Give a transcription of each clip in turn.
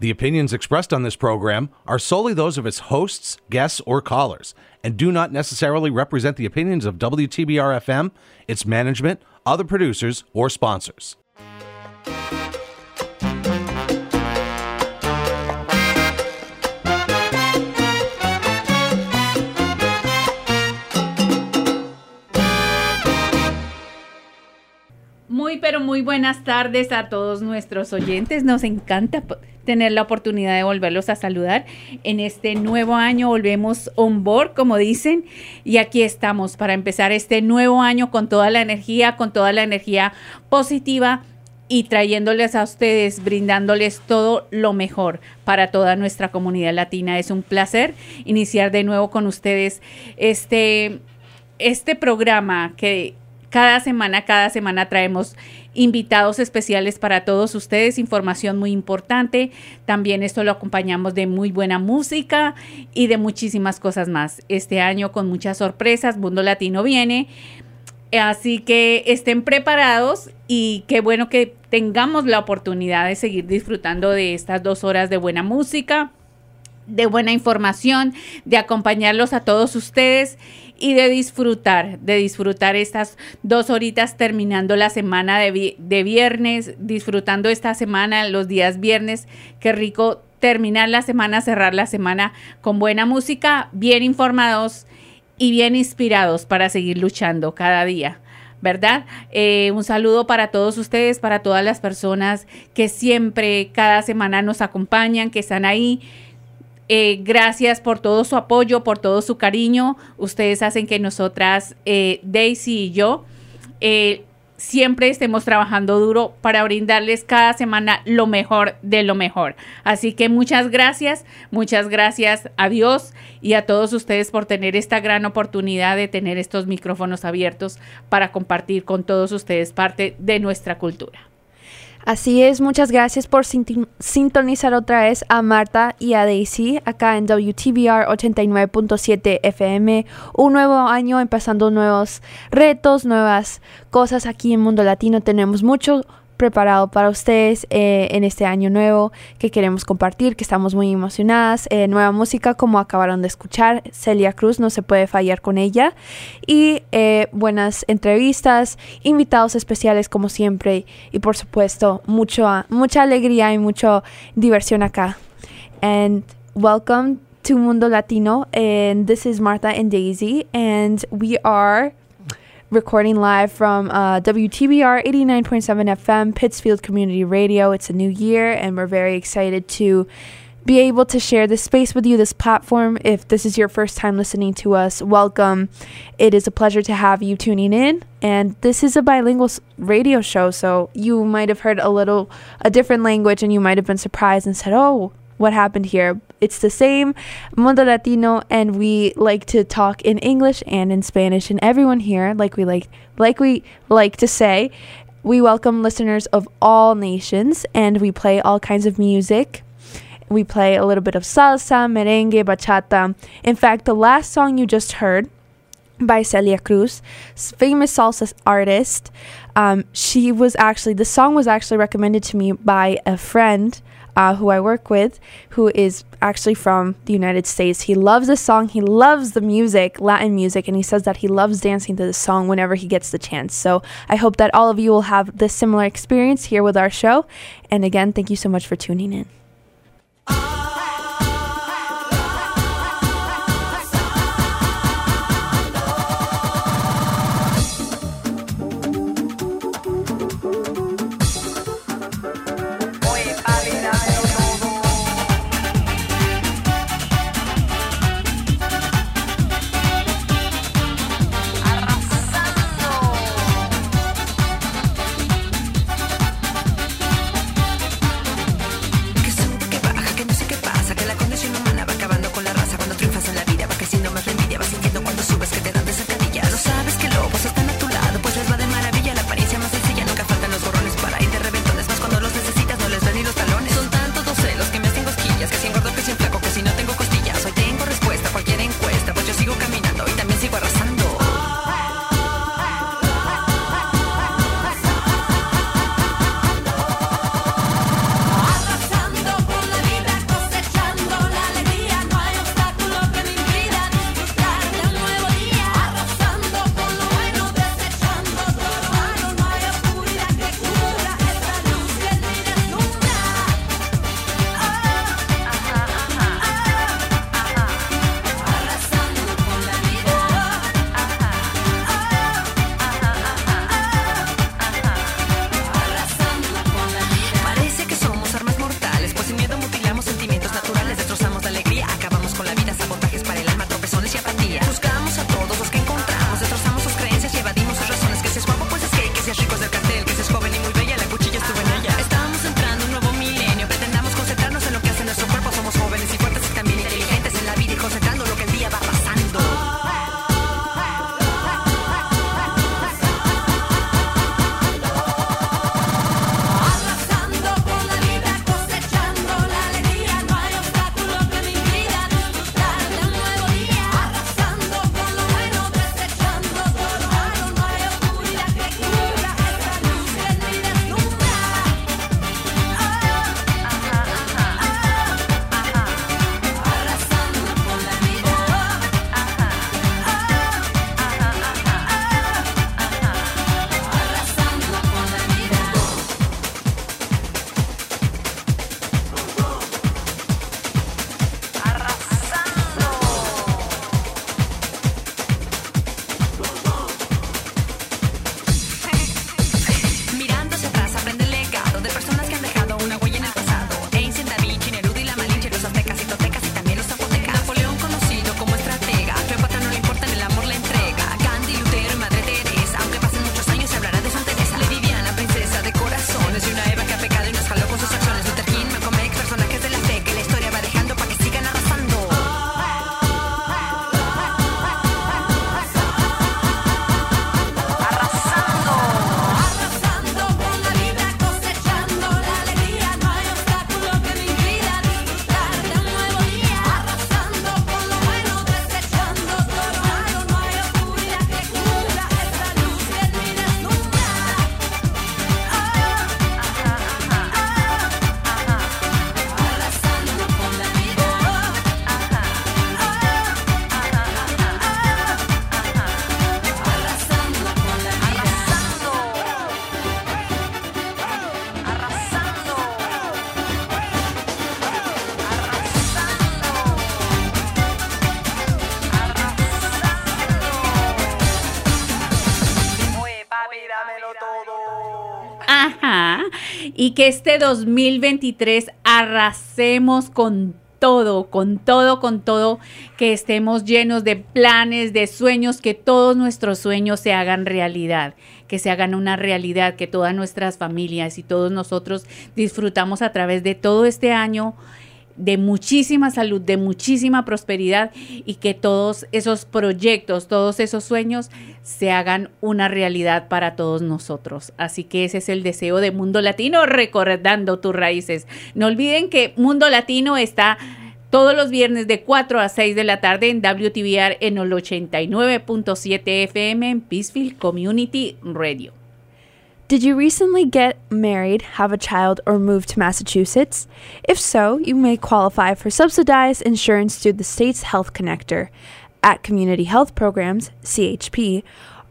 The opinions expressed on this program are solely those of its hosts, guests, or callers, and do not necessarily represent the opinions of WTBR FM, its management, other producers, or sponsors. Muy, pero muy buenas tardes a todos nuestros oyentes. Nos encanta tener la oportunidad de volverlos a saludar. En este nuevo año volvemos on board, como dicen, y aquí estamos para empezar este nuevo año con toda la energía, con toda la energía positiva y trayéndoles a ustedes, brindándoles todo lo mejor para toda nuestra comunidad latina. Es un placer iniciar de nuevo con ustedes este, este programa que cada semana, cada semana traemos invitados especiales para todos ustedes, información muy importante. También esto lo acompañamos de muy buena música y de muchísimas cosas más. Este año con muchas sorpresas, Mundo Latino viene. Así que estén preparados y qué bueno que tengamos la oportunidad de seguir disfrutando de estas dos horas de buena música, de buena información, de acompañarlos a todos ustedes y de disfrutar, de disfrutar estas dos horitas terminando la semana de, de, viernes, disfrutando esta semana, los días viernes. Qué rico terminar la semana, cerrar la semana con buena música, bien informados y bien inspirados para seguir luchando cada día. ¿verdad? Eh, un saludo para todos ustedes, para todas las personas que siempre, cada semana nos acompañan, que están ahí eh, gracias por todo su apoyo, por todo su cariño. Ustedes hacen que nosotras, eh, Daisy y yo, eh, siempre estemos trabajando duro para brindarles cada semana lo mejor de lo mejor. Así que muchas gracias, muchas gracias a Dios y a todos ustedes por tener esta gran oportunidad de tener estos micrófonos abiertos para compartir con todos ustedes parte de nuestra cultura. Así es, muchas gracias por sintonizar otra vez a Marta y a Daisy acá en WTBR 89.7 FM. Un nuevo año empezando nuevos retos, nuevas cosas aquí en Mundo Latino. Tenemos mucho preparado para ustedes eh, en este año nuevo que queremos compartir, que estamos muy emocionadas. Eh, nueva música, como acabaron de escuchar, Celia Cruz, no se puede fallar con ella. Y eh, buenas entrevistas, invitados especiales como siempre y por supuesto mucho, mucha alegría y mucha diversión acá. And welcome to Mundo Latino. And this is Martha and Daisy, and we are recording live from uh, WTBR 89.7 FM, Pittsfield Community Radio. It's a new year, and we're very excited to be able to share this space with you, this platform. If this is your first time listening to us, welcome. It is a pleasure to have you tuning in. And this is a bilingual radio show, so you might have heard a little, a different language, and you might have been surprised and said, oh, what happened here. It's the same Mundo Latino, and we like to talk in English and in Spanish. And everyone here, like we like, like we like to say, we welcome listeners of all nations, and we play all kinds of music. We play a little bit of salsa, merengue, bachata. In fact, the last song you just heard by Celia Cruz, famous salsa artist. Um, she was actually, the song was actually recommended to me by a friend uh, who I work with, who is actually from the United States. He loves the song, he loves the music, Latin music, and he says that he loves dancing to the song whenever he gets the chance. So I hope that all of you will have this similar experience here with our show. And again, thank you so much for tuning in. Y que este 2023 arrasemos con todo, con todo, con todo, que estemos llenos de planes, de sueños, que todos nuestros sueños se hagan realidad, que se hagan una realidad, que todas nuestras familias y todos nosotros disfrutamos a través de todo este año de muchísima salud, de muchísima prosperidad y que todos esos proyectos, todos esos sueños se hagan una realidad para todos nosotros. Así que ese es el deseo de Mundo Latino, recordando tus raíces. No olviden que Mundo Latino está todos los viernes de 4 a 6 de la tarde en WTVR en el 89.7 FM en Peacefield Community Radio. Did you recently get married, have a child, or move to Massachusetts? If so, you may qualify for subsidized insurance through the state's Health Connector. At Community Health Programs, CHP,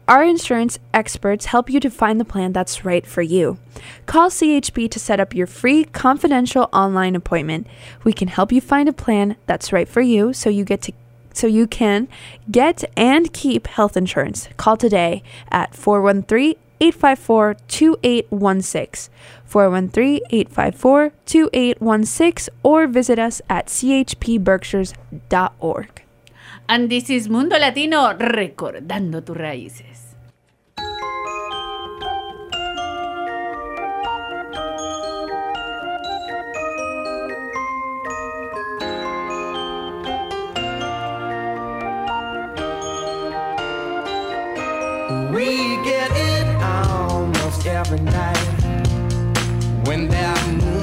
our insurance experts help you to find the plan that's right for you. Call CHP to set up your free confidential online appointment. We can help you find a plan that's right for you so you get to so you can get and keep health insurance. Call today at 413 854 2816, 413 854 2816, or visit us at chpberkshires.org. And this is Mundo Latino, recordando tus raíces. We get it almost every night. When that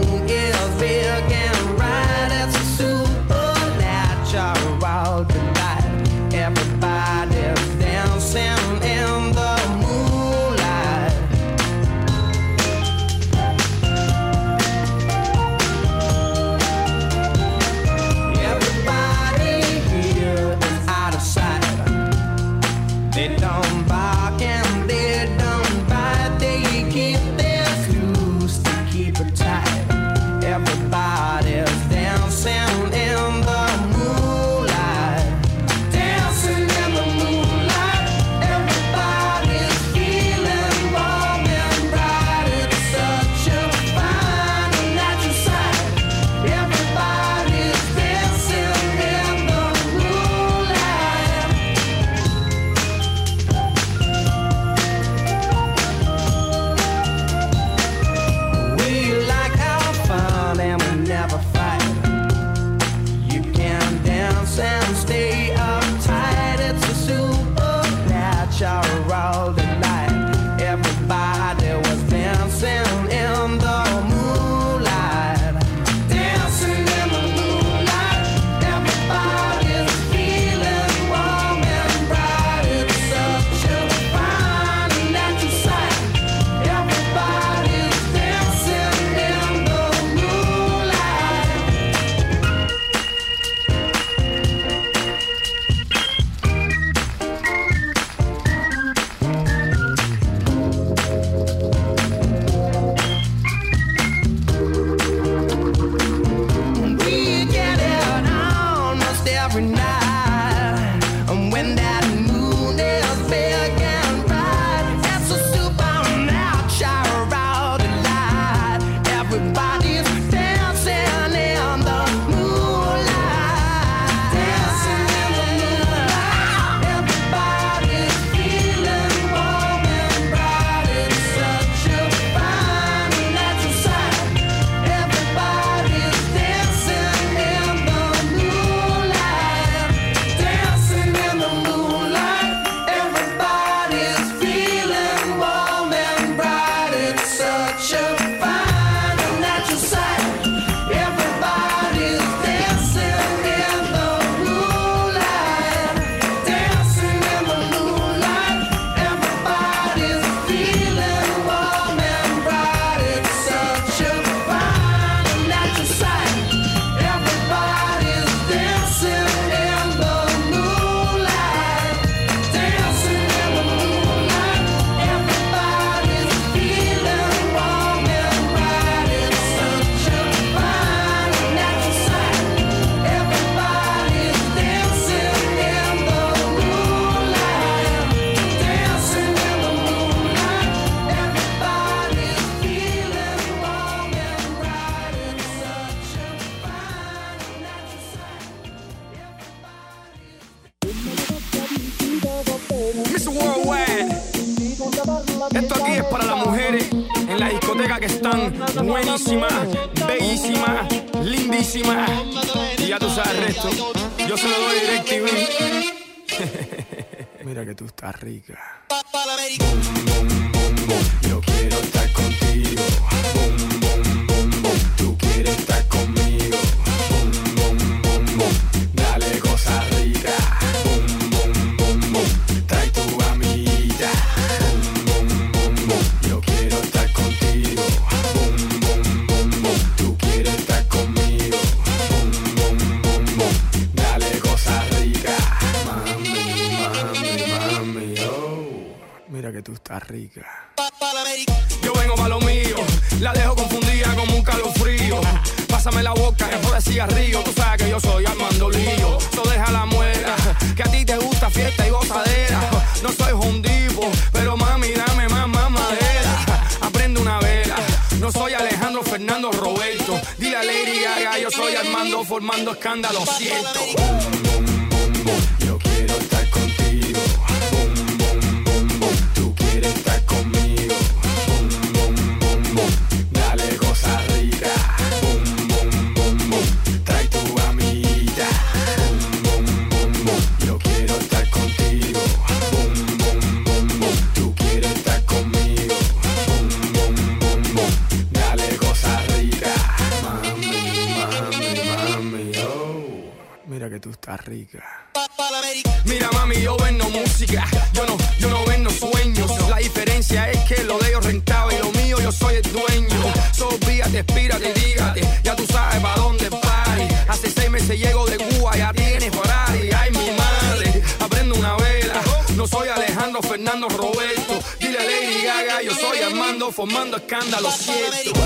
Fernando Roberto. Dile a Lady Gaga, yo soy Armando, formando escándalo, siento.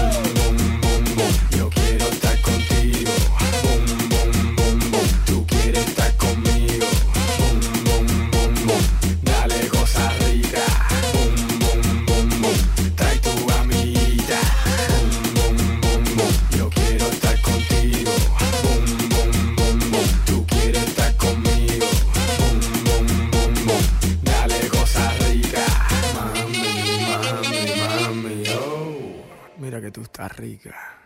Yo quiero estar contigo. briga.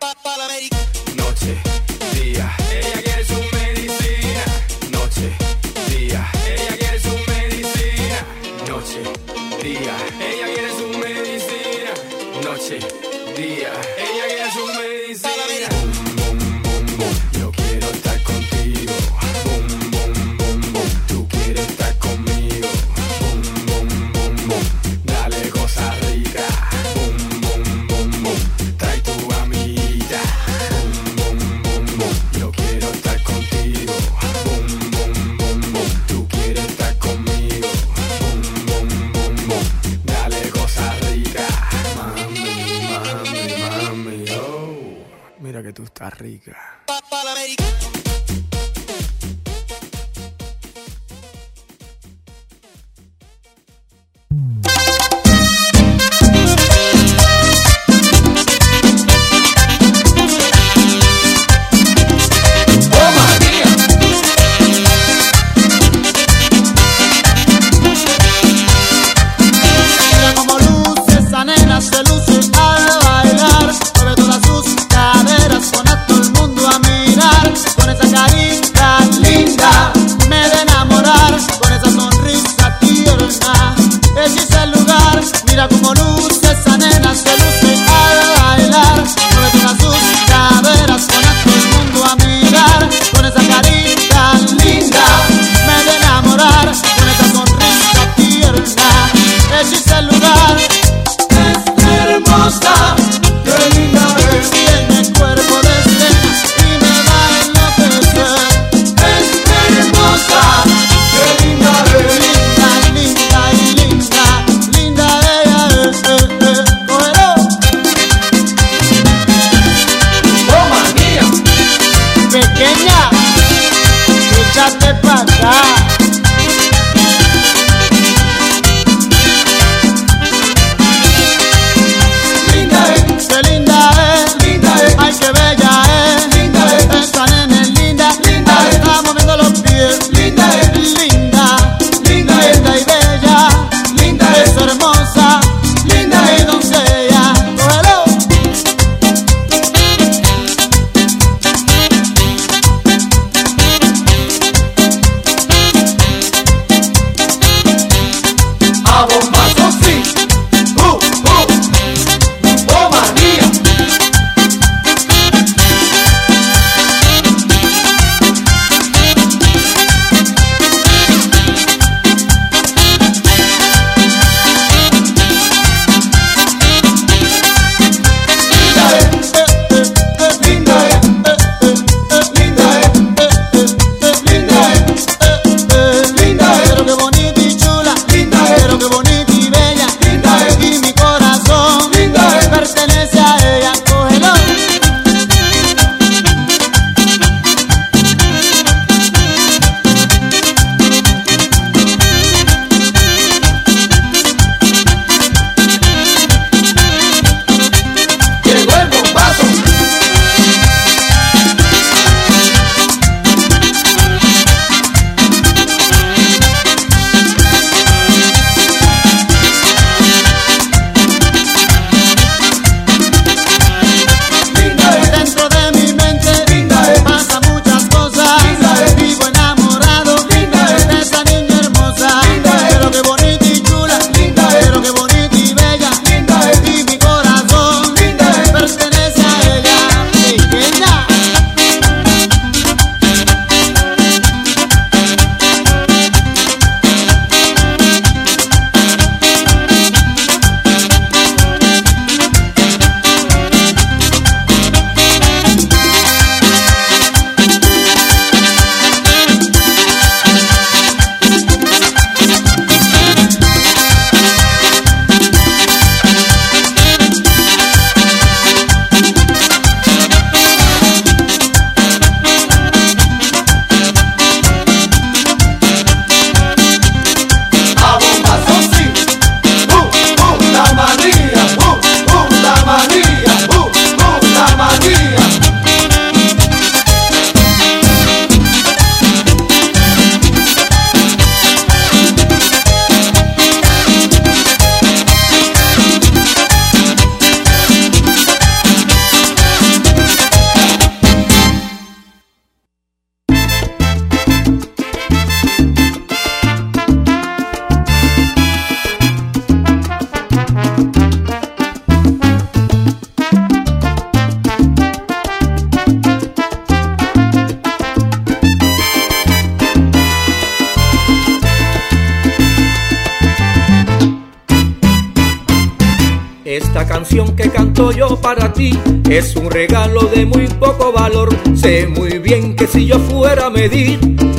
Es un regalo de muy poco valor. Sé muy bien que si yo fuera a medir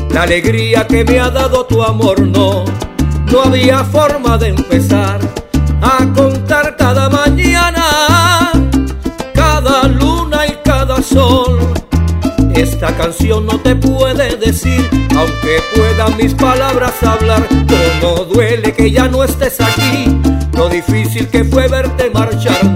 la alegría que me ha dado tu amor, no, no había forma de empezar a contar cada mañana, cada luna y cada sol. Esta canción no te puede decir, aunque puedan mis palabras hablar, cómo duele que ya no estés aquí, lo difícil que fue verte marchar,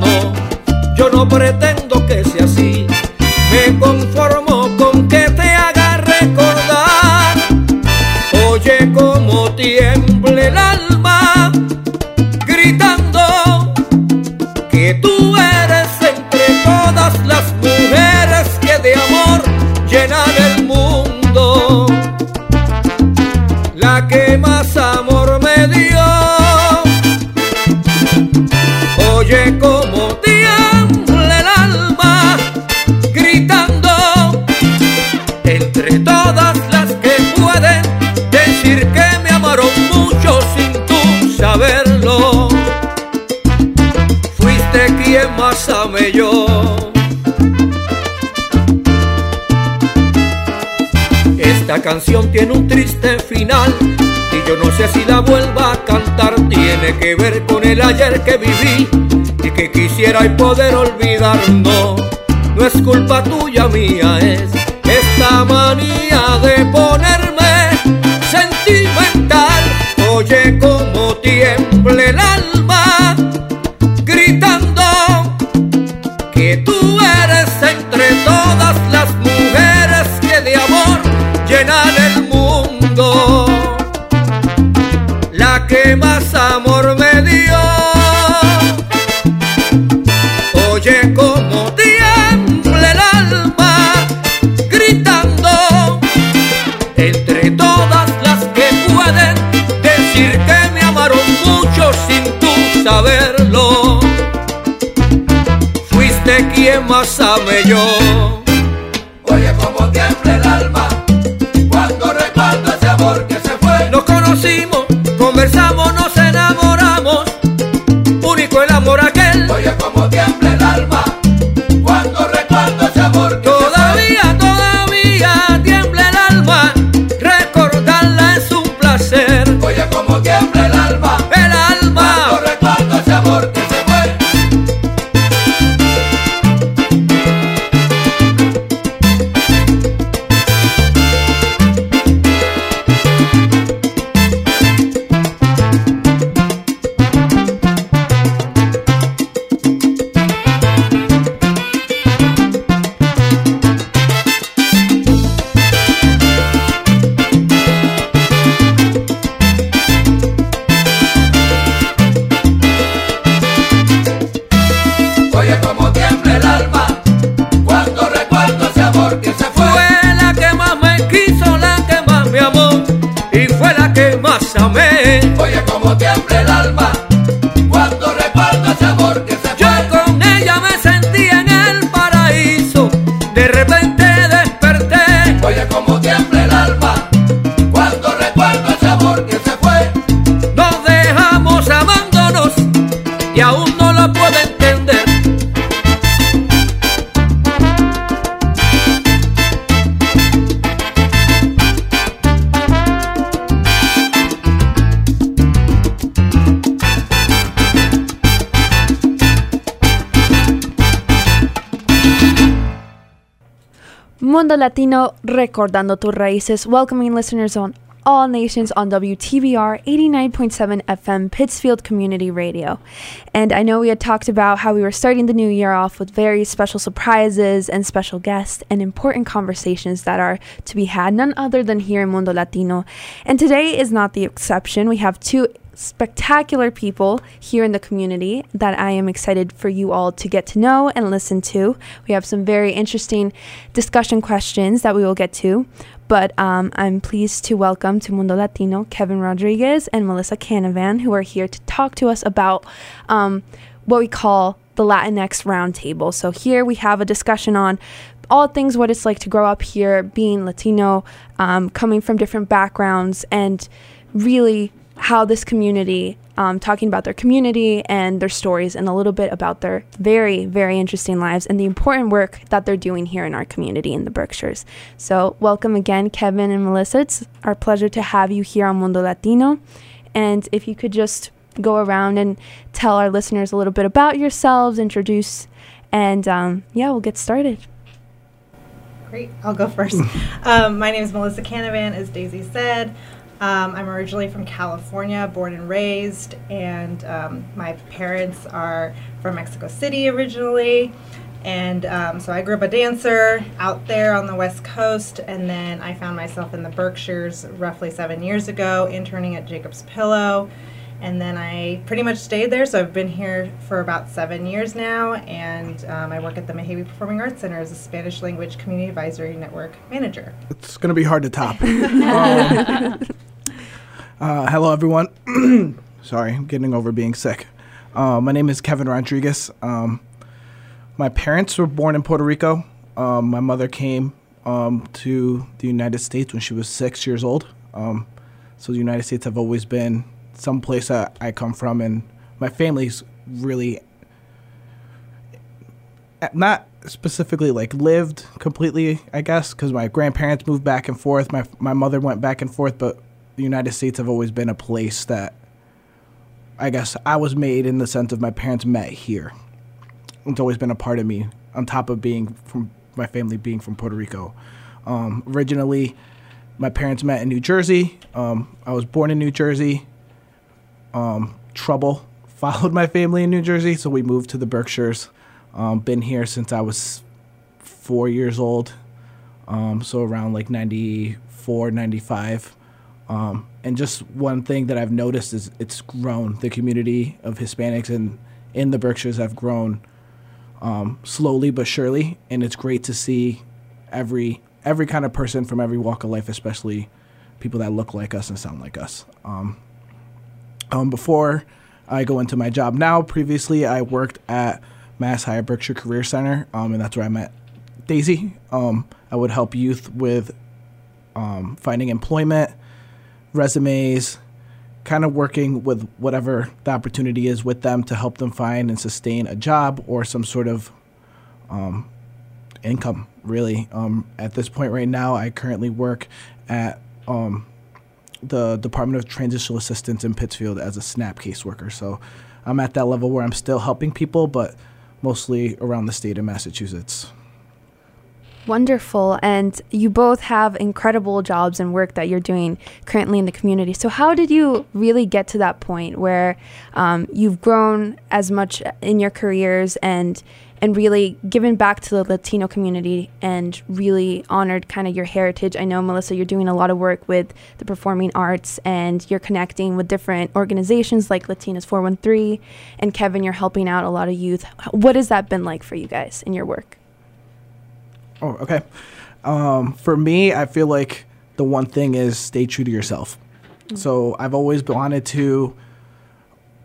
tiene un triste final y yo no sé si la vuelva a cantar. Tiene que ver con el ayer que viví y que quisiera y poder olvidar. No, no es culpa tuya mía, es esta manía más amé yo. Recordando tus raíces, welcoming listeners on all nations on WTBR 89.7 FM Pittsfield Community Radio. And I know we had talked about how we were starting the new year off with very special surprises and special guests and important conversations that are to be had, none other than here in Mundo Latino. And today is not the exception. We have two spectacular people here in the community that I am excited for you all to get to know and listen to. We have some very interesting discussion questions that we will get to. But um, I'm pleased to welcome to Mundo Latino Kevin Rodriguez and Melissa Canavan, who are here to talk to us about um, what we call the Latinx Roundtable. So here we have a discussion on all things what it's like to grow up here, being Latino, um, coming from different backgrounds, and really how this community, um, talking about their community and their stories, and a little bit about their very, very interesting lives and the important work that they're doing here in our community in the Berkshires. So, welcome again, Kevin and Melissa. It's our pleasure to have you here on Mundo Latino. And if you could just go around and tell our listeners a little bit about yourselves, introduce, and um, yeah, we'll get started. Great, I'll go first. um, my name is Melissa Canavan, as Daisy said. Um, I'm originally from California, born and raised, and um, my parents are from Mexico City originally. And um, so I grew up a dancer out there on the West Coast, and then I found myself in the Berkshires roughly seven years ago, interning at Jacob's Pillow. And then I pretty much stayed there, so I've been here for about seven years now, and um, I work at the Mahaiwe Performing Arts Center as a Spanish language community advisory network manager. It's going to be hard to top. Um, uh, hello, everyone. Sorry, I'm getting over being sick. Uh, my name is Kevin Rodriguez. Um, my parents were born in Puerto Rico. Um, my mother came um, to the United States when she was six years old. Um, so the United States have always been some place that I come from, and my family's really not specifically like lived completely, I guess, because my grandparents moved back and forth. My my mother went back and forth, but the United States have always been a place that I guess I was made in the sense of my parents met here. It's always been a part of me, on top of being from my family being from Puerto Rico. Um, originally, my parents met in New Jersey. Um, I was born in New Jersey. Um, trouble followed my family in New Jersey, so we moved to the Berkshires. Um, been here since I was four years old, um, so around like 94, 95. Um, and just one thing that I've noticed is it's grown. The community of Hispanics in, in the Berkshires have grown um, slowly but surely, and it's great to see every every kind of person from every walk of life, especially people that look like us and sound like us. Um, um, before I go into my job now, previously I worked at MassHire Berkshire Career Center, um, and that's where I met Daisy. Um, I would help youth with finding employment, resumes, kind of working with whatever the opportunity is with them to help them find and sustain a job or some sort of um, income, really. Um, at this point right now, I currently work at um, the Department of Transitional Assistance in Pittsfield as a SNAP caseworker. So I'm at that level where I'm still helping people, but mostly around the state of Massachusetts. Wonderful. And you both have incredible jobs and work that you're doing currently in the community. So, how did you really get to that point where um, you've grown as much in your careers and and really given back to the Latino community and really honored kind of your heritage? I know, Melissa, you're doing a lot of work with the performing arts and you're connecting with different organizations like Latinas 413. And Kevin, you're helping out a lot of youth. What has that been like for you guys in your work? Oh, okay. Um, for me, I feel like the one thing is stay true to yourself. So I've always wanted to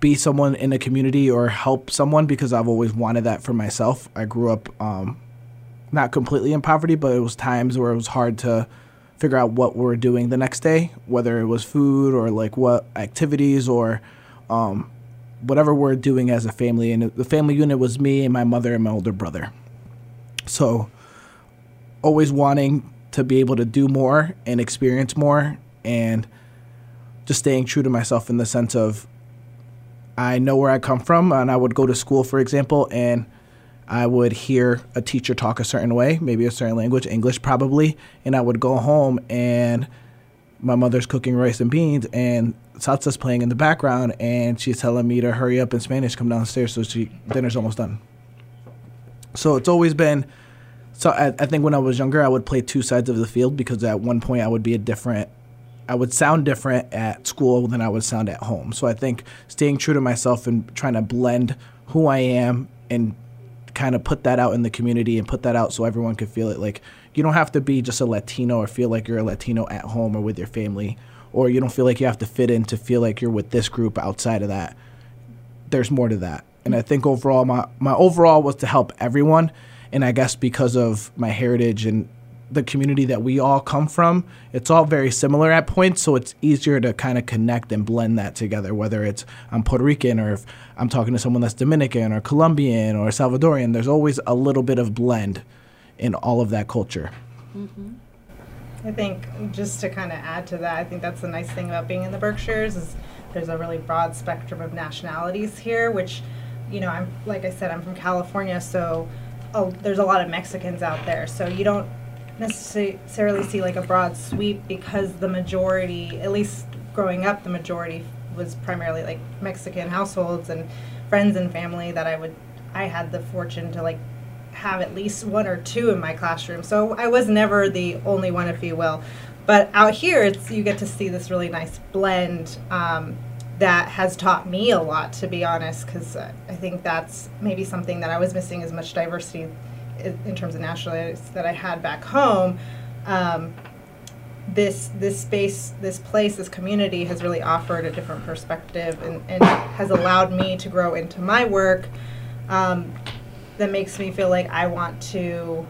be someone in a community or help someone because I've always wanted that for myself. I grew up um, not completely in poverty, but it was times where it was hard to figure out what we're doing the next day, whether it was food or like what activities or um, whatever we're doing as a family. And the family unit was me and my mother and my older brother. So always wanting to be able to do more and experience more and just staying true to myself in the sense of I know where I come from and I would go to school for example and I would hear a teacher talk a certain way, maybe a certain language, English probably, and I would go home and my mother's cooking rice and beans and salsa's playing in the background and she's telling me to hurry up in Spanish, come downstairs so she dinner's almost done. So it's always been so I, I think when I was younger, I would play two sides of the field because at one point I would be a different, I would sound different at school than I would sound at home. So I think staying true to myself and trying to blend who I am and kind of put that out in the community and put that out so everyone could feel it. Like you don't have to be just a Latino or feel like you're a Latino at home or with your family, or you don't feel like you have to fit in to feel like you're with this group outside of that. There's more to that. And I think overall, my, my overall was to help everyone and I guess because of my heritage and the community that we all come from, it's all very similar at points. So it's easier to kind of connect and blend that together. Whether it's I'm Puerto Rican or if I'm talking to someone that's Dominican or Colombian or Salvadorian, there's always a little bit of blend in all of that culture. Mm-hmm. I think just to kind of add to that, I think that's the nice thing about being in the Berkshires is there's a really broad spectrum of nationalities here, which, you know, I'm like I said, I'm from California, so oh, there's a lot of Mexicans out there. So you don't necessarily see like a broad sweep because the majority, at least growing up, the majority was primarily like Mexican households and friends and family that I would I had the fortune to like have at least one or two in my classroom. So I was never the only one, if you will. But out here, it's you get to see this really nice blend um, that has taught me a lot, to be honest, because I think that's maybe something that I was missing as much diversity in terms of nationalities that I had back home. Um, this this space, this place, this community has really offered a different perspective and, and has allowed me to grow into my work. Um, that makes me feel like I want to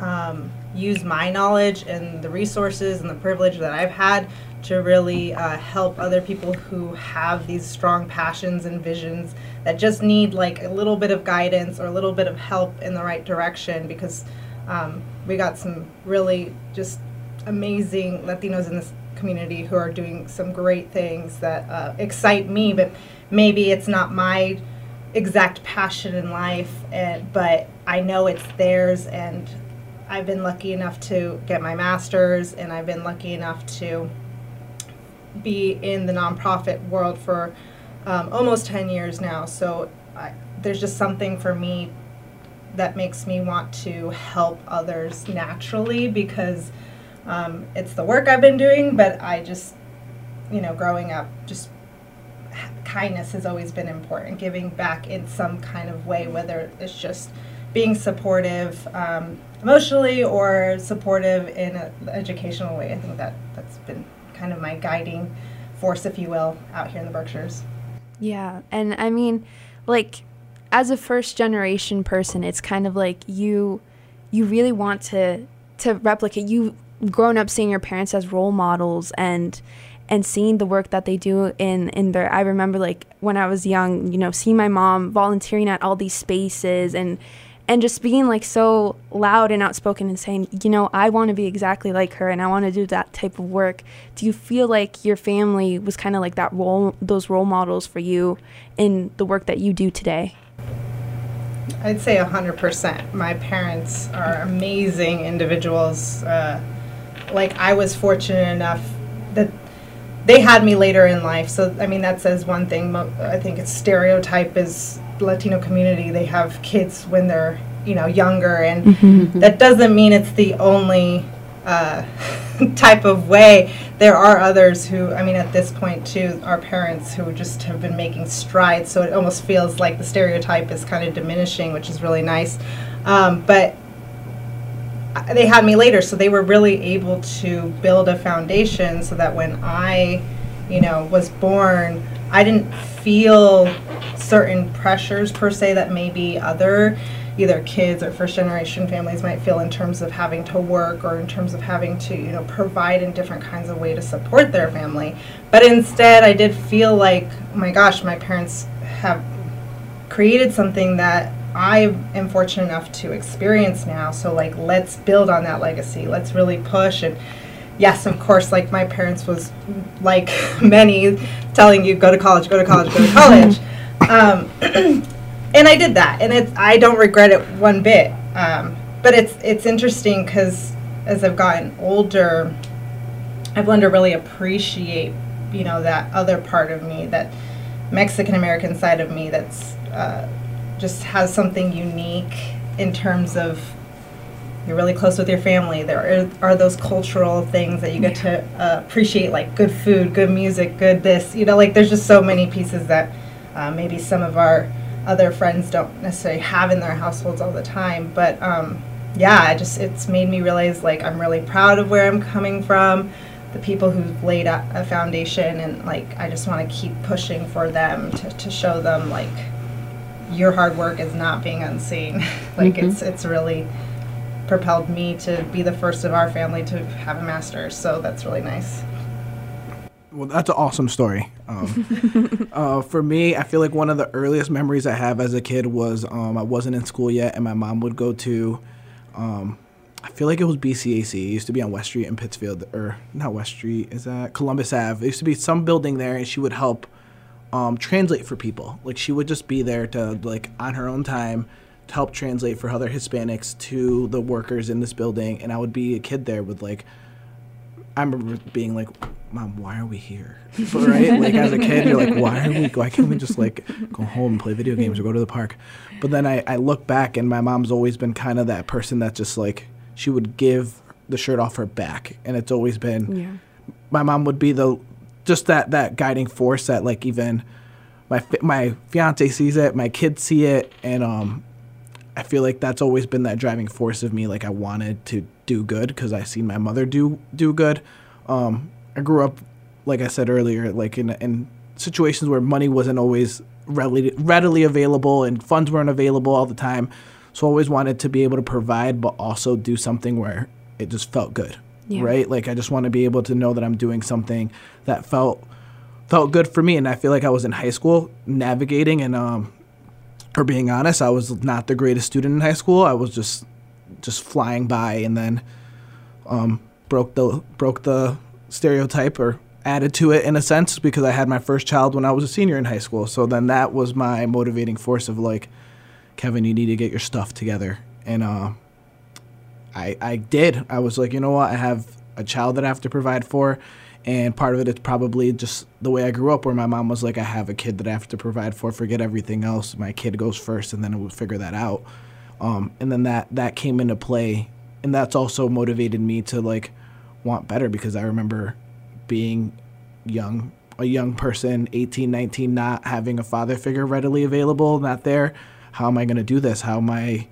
um, use my knowledge and the resources and the privilege that I've had to really uh, help other people who have these strong passions and visions that just need like a little bit of guidance or a little bit of help in the right direction because um, we got some really just amazing Latinos in this community who are doing some great things that uh, excite me, but maybe it's not my exact passion in life, and, but I know it's theirs, and I've been lucky enough to get my master's, and I've been lucky enough to be in the nonprofit world for um, almost 10 years now. So I, there's just something for me that makes me want to help others naturally because um, it's the work I've been doing, but I just, you know, growing up, just kindness has always been important, giving back in some kind of way, whether it's just being supportive um, emotionally or supportive in an educational way. I think that that's been kind of my guiding force, if you will, out here in the Berkshires. Yeah, and I mean, like, as a first generation person, it's kind of like you, you really want to to replicate. You've grown up seeing your parents as role models and and seeing the work that they do in in their. I remember like when I was young, you know, seeing my mom volunteering at all these spaces and and just being like so loud and outspoken and saying, you know, I want to be exactly like her and I want to do that type of work. Do you feel like your family was kind of like that role, those role models for you in the work that you do today? I'd say 100%. My parents are amazing individuals. Uh, like, I was fortunate enough that they had me later in life. So, I mean, that says one thing. I think it's stereotype is Latino community. They have kids when they're, you know, younger. And that doesn't mean it's the only uh, type of way. There are others who, I mean, at this point, too, our parents who just have been making strides. So it almost feels like the stereotype is kind of diminishing, which is really nice. Um, but they had me later, so they were really able to build a foundation so that when I, you know, was born, I didn't feel certain pressures per se that maybe other either kids or first generation families might feel in terms of having to work or in terms of having to you know provide in different kinds of way to support their family but instead i did feel like oh my gosh my parents have created something that I am fortunate enough to experience now. So like let's build on that legacy. Let's really push and yes, of course, like my parents was like many telling you go to college, go to college, go to college. Um, and I did that and it's I don't regret it one bit. Um, but it's it's interesting because as I've gotten older, I've learned to really appreciate, you know, that other part of me, that Mexican American side of me that's uh, just has something unique in terms of you're really close with your family. There are, are those cultural things that you get to uh, appreciate, like good food, good music, good this. You know, like there's just so many pieces that uh, maybe some of our other friends don't necessarily have in their households all the time. But um, yeah, I just it's made me realize like I'm really proud of where I'm coming from, the people who've laid a, a foundation, and like I just want to keep pushing for them to, to show them like your hard work is not being unseen. like it's it's really propelled me to be the first of our family to have a master's. So that's really nice. Well, that's an awesome story. Um, uh, for me, I feel like one of the earliest memories I have as a kid was um, I wasn't in school yet, and my mom would go to, um, I feel like it was BCAC. It used to be on West Street in Pittsfield, or not West Street, is that Columbus Ave? There used to be some building there, and she would help um, translate for people. Like she would just be there to like on her own time to help translate for other Hispanics to the workers in this building, and I would be a kid there with like I remember being like, "Mom, why are we here?" But, right? Like as a kid, you're like, "Why are we? Why can't we just like go home and play video games or go to the park?" But then I, I look back, and my mom's always been kind of that person that just like she would give the shirt off her back, and it's always been Yeah. my mom would be the just that that guiding force that like even my my fiance sees it, my kids see it, and um, I feel like that's always been that driving force of me. Like I wanted to do good because I seen my mother do do good. Um, I grew up, like I said earlier, like in in situations where money wasn't always readily readily available and funds weren't available all the time. So I always wanted to be able to provide, but also do something where it just felt good, Yeah. right? Like I just want to be able to know that I'm doing something that felt felt good for me. And I feel like I was in high school navigating and um, for being honest, I was not the greatest student in high school. I was just just flying by, and then um, broke the broke the stereotype or added to it in a sense because I had my first child when I was a senior in high school. So then that was my motivating force of like, Kevin, you need to get your stuff together, and uh, I I did. I was like, you know what, I have a child that I have to provide for. And part of it is probably just the way I grew up, where my mom was like, I have a kid that I have to provide for, forget everything else. My kid goes first, and then we'll figure that out. Um, and then that, that came into play. And that's also motivated me to like want better because I remember being young, a young person, 18, 19, not having a father figure readily available, not there. How am I going to do this? How am I?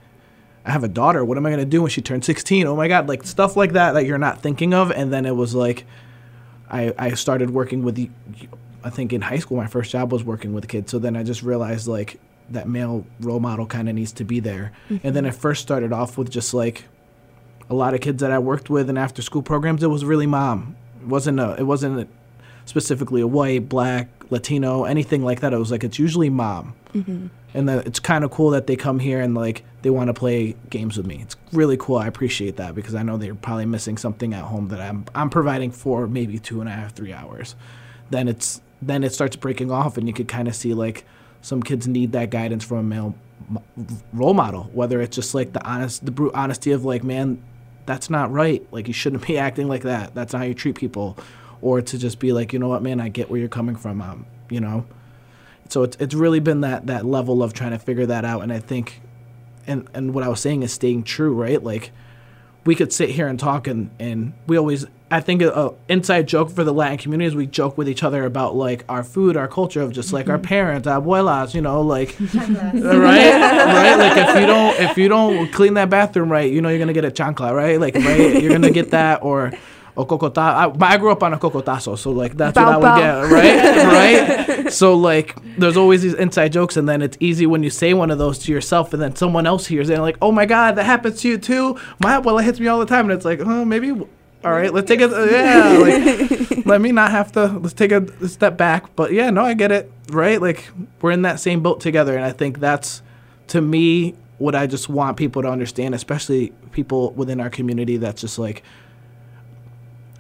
I have a daughter. What am I going to do when she turns 16? Oh my God, like stuff like that that you're not thinking of. And then it was like, I, I started working with, the- I think in high school, my first job was working with kids. So then I just realized like that male role model kind of needs to be there. And then mm-hmm. I first started off with just like a lot of kids that I worked with in after school programs. It was really mom. It wasn't a, it wasn't specifically a white, black, Latino, anything like that. It was like it's usually mom. Mm-hmm. And that it's kind of cool that they come here and like they want to play games with me. It's really cool. I appreciate that because I know they're probably missing something at home that I'm I'm providing for maybe two and a half, three hours. Then it's then it starts breaking off, and you could kind of see like some kids need that guidance from a male role model. Whether it's just like the honest, the brute honesty of like, man, that's not right. Like you shouldn't be acting like that. That's not how you treat people. Or to just be like, you know what, man, I get where you're coming from. Um, you know. So it's it's really been that that level of trying to figure that out, and I think, and and what I was saying is staying true, right? Like, we could sit here and talk, and and we always, I think, a, a inside joke for the Latin community is we joke with each other about like our food, our culture of just like our mm-hmm. parents, abuelas, you know, like right, right. Like if you don't if you don't clean that bathroom right, you know you're gonna get a chancla, right? Like right, you're gonna get that or. Or cocota. I, I grew up on a cocotazo, so like that's what I would bow. get, right? right? So like, there's always these inside jokes, and then it's easy when you say one of those to yourself, and then someone else hears it, and like, oh my god, that happens to you too. My well, it hits me all the time, and it's like, oh, maybe. All right, let's take a yeah. Like, let me not have to. Let's take a step back. But yeah, no, I get it. Right, like we're in that same boat together, and I think that's to me what I just want people to understand, especially people within our community. That's just like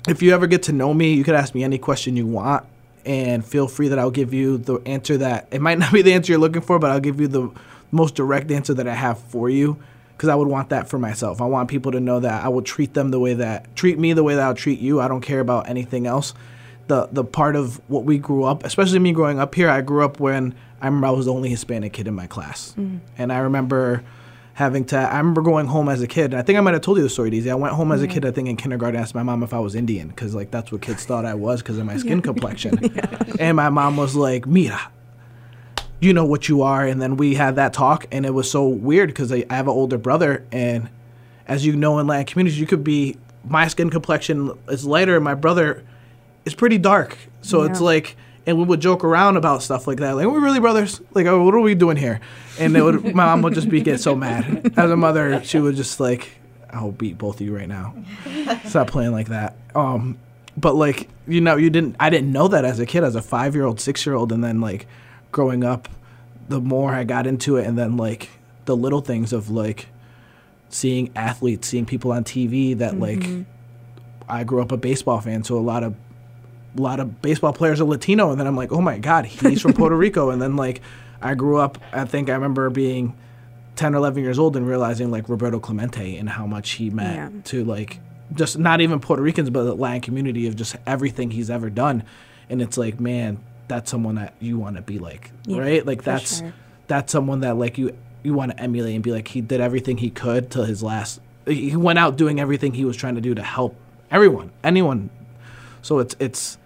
if you ever get to know me, you could ask me any question you want, and feel free that I'll give you the answer that it might not be the answer you're looking for, but I'll give you the most direct answer that I have for you, because I would want that for myself. I want people to know that I will treat them the way that treat me the way that I'll treat you. I don't care about anything else. The the part of what we grew up, especially me growing up here, I grew up when I remember I was the only Hispanic kid in my class, mm. and I remember having to. I remember going home as a kid. And I think I might have told you the story, Daisy. I went home as a mm-hmm. kid. I think in kindergarten, asked my mom if I was Indian because like that's what kids thought I was because of my skin complexion. And my mom was like, "Mira, you know what you are." And then we had that talk, and it was so weird because I, I have an older brother, and as you know in Latin communities, you could be my skin complexion is lighter, and my brother is pretty dark. So it's like, and we would joke around about stuff like that. Like, are we really brothers? Like, oh, what are we doing here? And it would, my mom would just be get so mad. As a mother, she would just like, I'll beat both of you right now. Stop playing like that. Um, but like you know, you didn't. I didn't know that as a kid, as a five year old, six year old, and then like growing up, the more I got into it, and then like the little things of like seeing athletes, seeing people on TV that like. I grew up a baseball fan, so a lot of a lot of baseball players are Latino, and then I'm like, oh my god, he's from Puerto Rico, and then like I grew up. I think I remember being 10 or 11 years old and realizing like Roberto Clemente and how much he meant Yeah. to like just not even Puerto Ricans, but the Latin community of just everything he's ever done, and it's like, man, that's someone that you want to be like, Yeah, right? Like that's sure. that's someone that like you you want to emulate and be like he did everything he could till his last. He went out doing everything he was trying to do to help everyone, anyone. So it's it's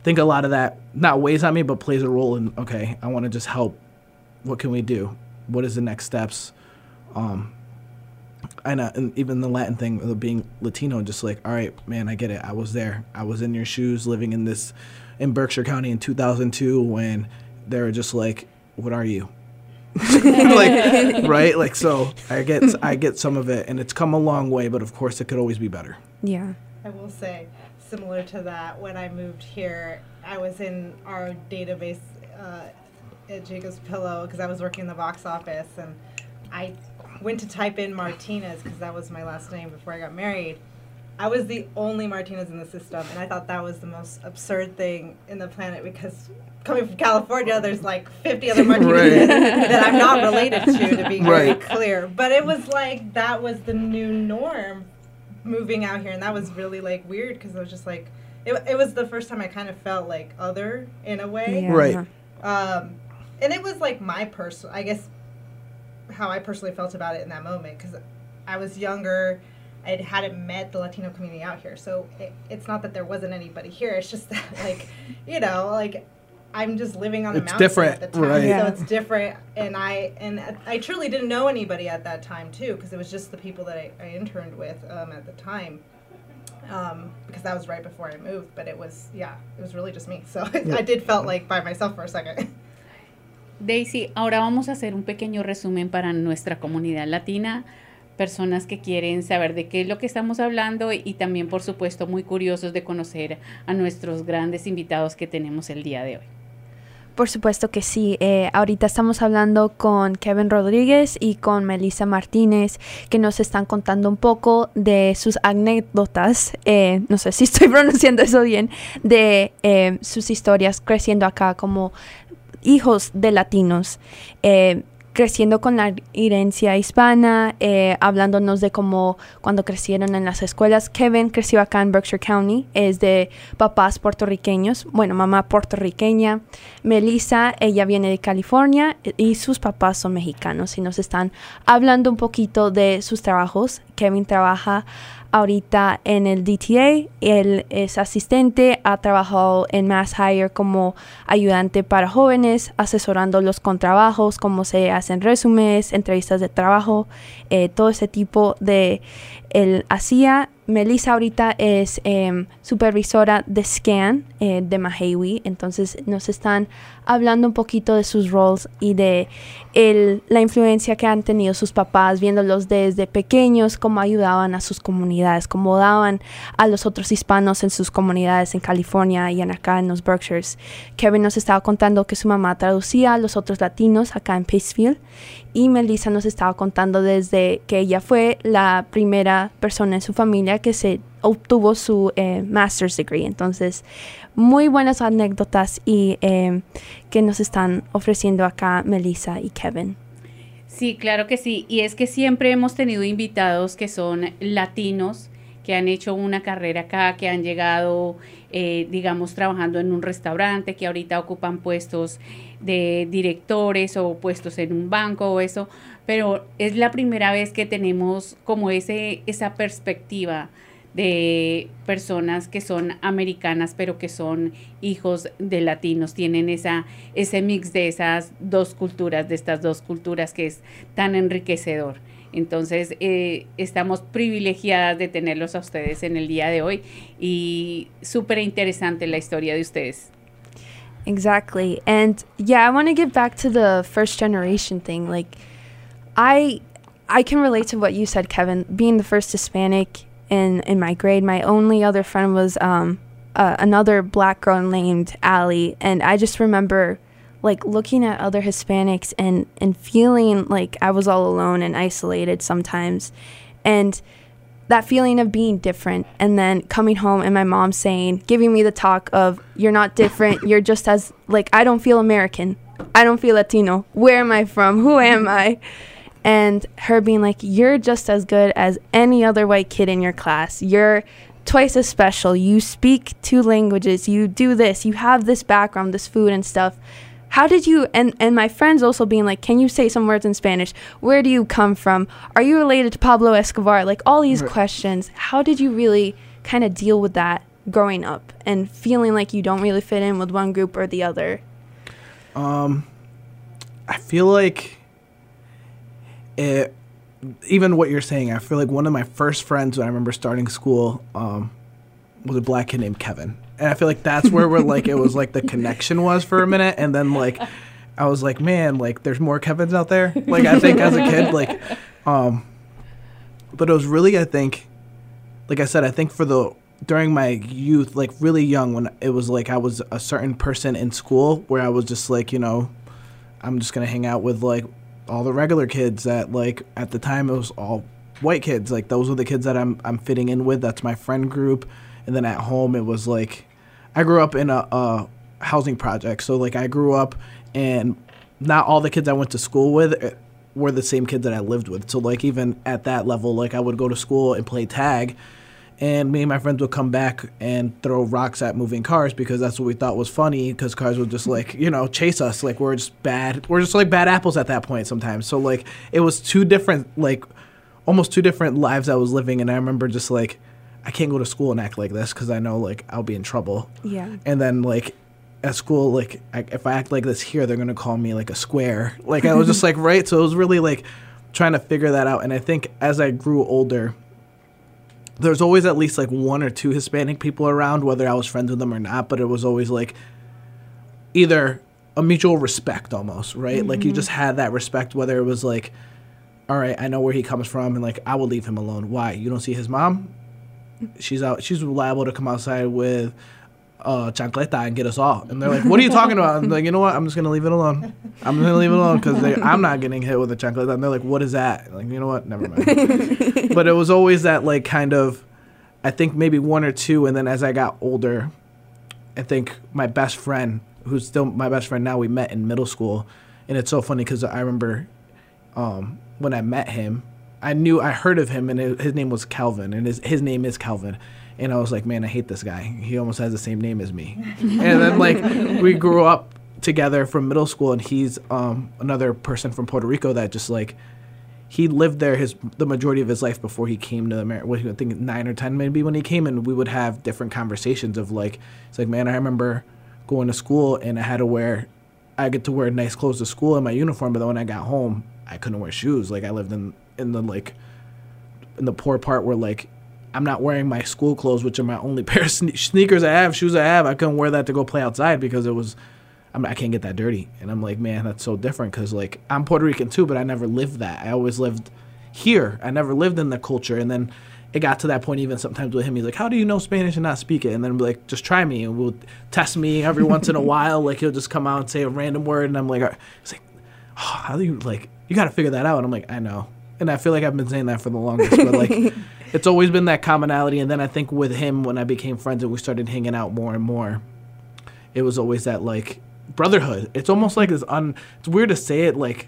I think a lot of that not weighs on me, but plays a role in okay, I want to just help. What can we do? What is the next steps? Um, and, uh, and even the Latin thing of being Latino, just like, all right, man, I get it. I was there. I was in your shoes, living in this, in Berkshire County in 2002, when they were just like, what are you? like, right? Like, so I get, I get some of it, and it's come a long way, but of course, it could always be better. Yeah. I will say, similar to that, when I moved here, I was in our database uh, at Jacob's Pillow because I was working in the box office, and I went to type in Martinez because that was my last name before I got married. I was the only Martinez in the system, and I thought that was the most absurd thing in the planet because coming from California, there's like 50 other Martinez that I'm not related to, to be Right. clear. But it was like that was the new norm moving out here, and that was really like weird because I was just like, it, it was the first time I kind of felt like other in a way. Yeah. Right. Um, and it was like my personal, I guess, how I personally felt about it in that moment because I was younger. I hadn't met the Latino community out here, so it, it's not that there wasn't anybody here. It's just that, like, you know, like I'm just living on a It's mountain different, at the time, right. Yeah. so it's different. And I and I truly didn't know anybody at that time too, because it was just the people that I, I interned with um, at the time. Um, because that was right before I moved, but it was yeah, it was really just me. So I did felt like by myself for a second. Daisy, ahora vamos a hacer un pequeño resumen para nuestra comunidad latina, personas que quieren saber de qué es lo que estamos hablando y también, por supuesto, muy curiosos de conocer a nuestros grandes invitados que tenemos el día de hoy. Por supuesto que sí. Eh, ahorita estamos hablando con Kevin Rodríguez y con Melissa Martínez, que nos están contando un poco de sus anécdotas, eh, no sé si estoy pronunciando eso bien, de eh, sus historias creciendo acá como hijos de latinos. eh, creciendo con la herencia hispana, eh, hablándonos de cómo cuando crecieron en las escuelas. Kevin creció acá en Berkshire County, es de papás puertorriqueños, bueno, mamá puertorriqueña. Melissa, ella viene de California y sus papás son mexicanos y nos están hablando un poquito de sus trabajos. Kevin trabaja ahorita en el DTA, él es asistente, ha trabajado en Mass Hire como ayudante para jóvenes, asesorándolos con trabajos, cómo se hacen resúmenes, entrevistas de trabajo, eh, todo ese tipo de él hacía. Melissa ahorita es em, supervisora de Scan eh, de Mahawi, entonces nos están hablando un poquito de sus roles y de el- la influencia que han tenido sus papás, viéndolos desde pequeños, cómo ayudaban a sus comunidades, cómo daban a los otros hispanos en sus comunidades en California y en acá en los Berkshires. Kevin nos estaba contando que su mamá traducía a los otros latinos acá en Pacefield y Melissa nos estaba contando desde que ella fue la primera persona en su familia que se obtuvo su eh, master's degree. Entonces, muy buenas anécdotas y eh, que nos están ofreciendo acá Melissa y Kevin. Sí, claro que sí. Y es que siempre hemos tenido invitados que son latinos, que han hecho una carrera acá, que han llegado, eh, digamos, trabajando en un restaurante, que ahorita ocupan puestos de directores o puestos en un banco o eso. Pero es la primera vez que tenemos como ese, esa perspectiva de personas que son americanas pero que son hijos de latinos, tienen esa, ese mix de esas dos culturas, de estas dos culturas que es tan enriquecedor. Entonces, eh, estamos privilegiadas de tenerlos a ustedes en el día de hoy y súper interesante la historia de ustedes. Exactly. And yeah, I want to get back to the first generation thing. Like, I I can relate to what you said, Kevin. Being the first Hispanic in in my grade, my only other friend was um, uh, another black girl named Allie, and I just remember like looking at other Hispanics and and feeling like I was all alone and isolated sometimes, and that feeling of being different and then coming home and my mom saying giving me the talk of you're not different. You're just as like i don't feel american. I don't feel latino. Where am i from? Who am i? And her being like you're just as good as any other white kid in your class. You're twice as special. You speak two languages. You do this. You have this background this food and stuff how did you and and my friends also being like can you say some words in spanish? Where do you come from? Are you related to pablo escobar? Like all these Right. questions. How did you really kind of deal with that growing up and feeling like you don't really fit in with one group or the other? Um, I feel like it. Even what you're saying, I feel like one of my first friends when I remember starting school um, was a black kid named Kevin, and I feel like that's where we're like it was like the connection was for a minute, and then like I was like, man, like there's more Kevins out there. Like I think as a kid, like, um, but it was really I think, like I said, I think for the during my youth, like really young, when it was like I was a certain person in school where I was just like, you know, I'm just gonna hang out with like all the regular kids that like at the time it was all white kids. Like those were the kids that I'm I'm fitting in with. That's my friend group. And then at home it was like I grew up in a, a housing project. So like I grew up and not all the kids I went to school with eh, were the same kids that I lived with. So like even at that level, like I would go to school and play tag and me and my friends would come back and throw rocks at moving cars because that's what we thought was funny because cars would just like you know chase us like we're just bad we're just like bad apples at that point sometimes so like it was two different like almost two different lives i was living and i remember just like i can't go to school and act like this because i know like i'll be in trouble. Yeah. And then like at school like I, if i act like this here they're gonna call me like a square. Like i was just like right so it was really like trying to figure that out. And i think as i grew older there's always at least like one or two hispanic people around whether i was friends with them or not but it was always like either a mutual respect almost right? Like you mm-hmm. just had that respect whether it was like all right i know where he comes from and like i will leave him alone. Why? You don't see his mom she's out she's liable to come outside with uh chancleta and get us all. And they're like what are you talking about? I'm like you know what? I'm just gonna leave it alone. I'm gonna leave it alone because i'm not getting hit with a chancleta. And they're like what is that? Like you know what? Never mind. But it was always that like kind of i think maybe one or two and then as i got older i think my best friend who's still my best friend now we met in middle school. And it's so funny because i remember um, when i met him i knew i heard of him and it, his name was calvin and his, his name is calvin and i was like man i hate this guy he almost has the same name as me and then like we grew up together from middle school and he's um, another person from puerto rico that just like he lived there his the majority of his life before he came to America. What, I think nine or ten maybe when he came, and we would have different conversations of like, it's like, man, I remember going to school and I had to wear, I get to wear nice clothes to school in my uniform, but then when I got home, I couldn't wear shoes. Like I lived in in the like, in the poor part where like. I'm not wearing my school clothes, which are my only pair of sne- sneakers I have, shoes I have. I couldn't wear that to go play outside because it was I'm, I can't get that dirty. And I'm like, man, that's so different because like I'm Puerto Rican too, but I never lived that. I always lived here. I never lived in the culture. And then it got to that point even sometimes with him. He's like, how do you know Spanish and not speak it? And then I'm like, just try me and we'll test me every once in a while. Like he'll just come out and say a random word, and I'm like, he's like, oh, how do you like? You got to figure that out. And I'm like, I know. And I feel like I've been saying that for the longest, but like. It's always been that commonality, and then I think with him, when I became friends and we started hanging out more and more, it was always that like brotherhood. It's almost like this un. It's weird to say it like,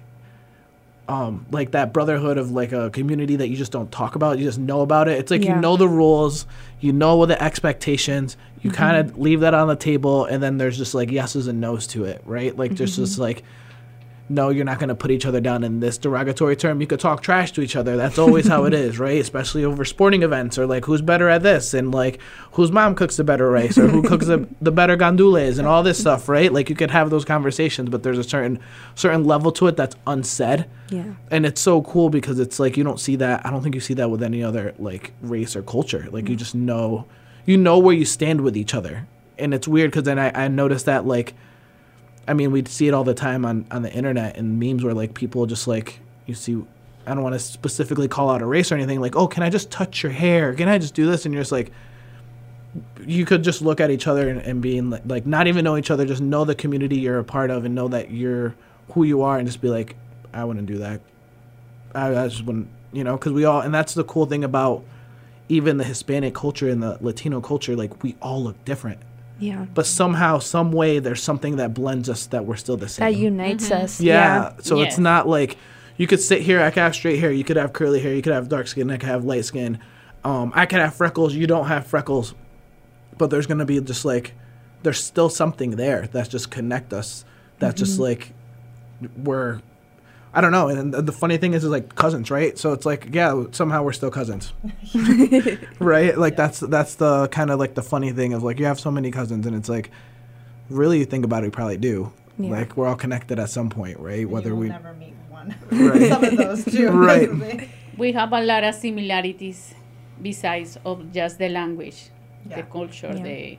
um, like that brotherhood of like a community that you just don't talk about. You just know about it. It's like Yeah. you know the rules, you know what the expectations. You kind of leave that on the table, and then there's just like yeses and nos to it, right? Like there's just like. No, you're not going to put each other down in this derogatory term. You could talk trash to each other. That's always how it is, right? Especially over sporting events or like who's better at this and like whose mom cooks the better rice or who cooks the, the better gandules and all this stuff, right? Like you could have those conversations, but there's a certain certain level to it that's unsaid. Yeah. And it's so cool because it's like you don't see that. I don't think you see that with any other like race or culture. Like you mm. just know, you know where you stand with each other. And it's weird because then I, I noticed that like I mean, we see it all the time on, on the internet and memes where like people just like you see I don't want to specifically call out a race or anything. Like, oh, can I just touch your hair? Can I just do this? And you're just like, you could just look at each other and, and being like, like not even know each other, just know the community you're a part of and know that you're who you are, and just be like, I wouldn't do that. I, I just wouldn't, you know, because we all, and that's the cool thing about even the Hispanic culture and the Latino culture. Like, we all look different, Yeah. but somehow, some way, there's something that blends us that we're still the same. That unites us. Yeah. So it's not like you could sit here. I could have straight hair. You could have curly hair. You could have dark skin. I could have light skin. Um, I could have freckles. You don't have freckles. But there's gonna be just like there's still something there that's just connect us. That's just like we're. I don't know, and the the funny thing is, is like cousins, right? So it's like, yeah, somehow we're still cousins, right? Like that's that's the kind of like the funny thing of like you have so many cousins, and it's like, really, you think about it, we probably do. Yeah. Like we're all connected at some point, right? Whether you will we never meet one. Right. Some of those too. Right. We have a lot of similarities besides of just the language, the culture, Yeah. the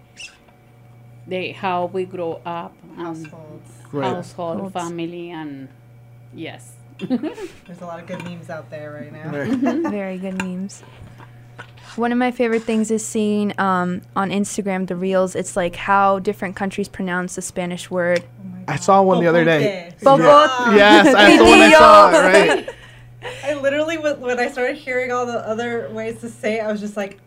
the how we grow up, and Households. Right. household, Holds. family, and yes. There's a lot of good memes out there right now. Right. Very good memes. One of my favorite things is seeing um, on Instagram the reels. It's like how different countries pronounce the Spanish word. I saw one the other day. Popote. Popote. Yes, I saw when I saw it. Right. I literally, when when I started hearing all the other ways to say it, I was just like,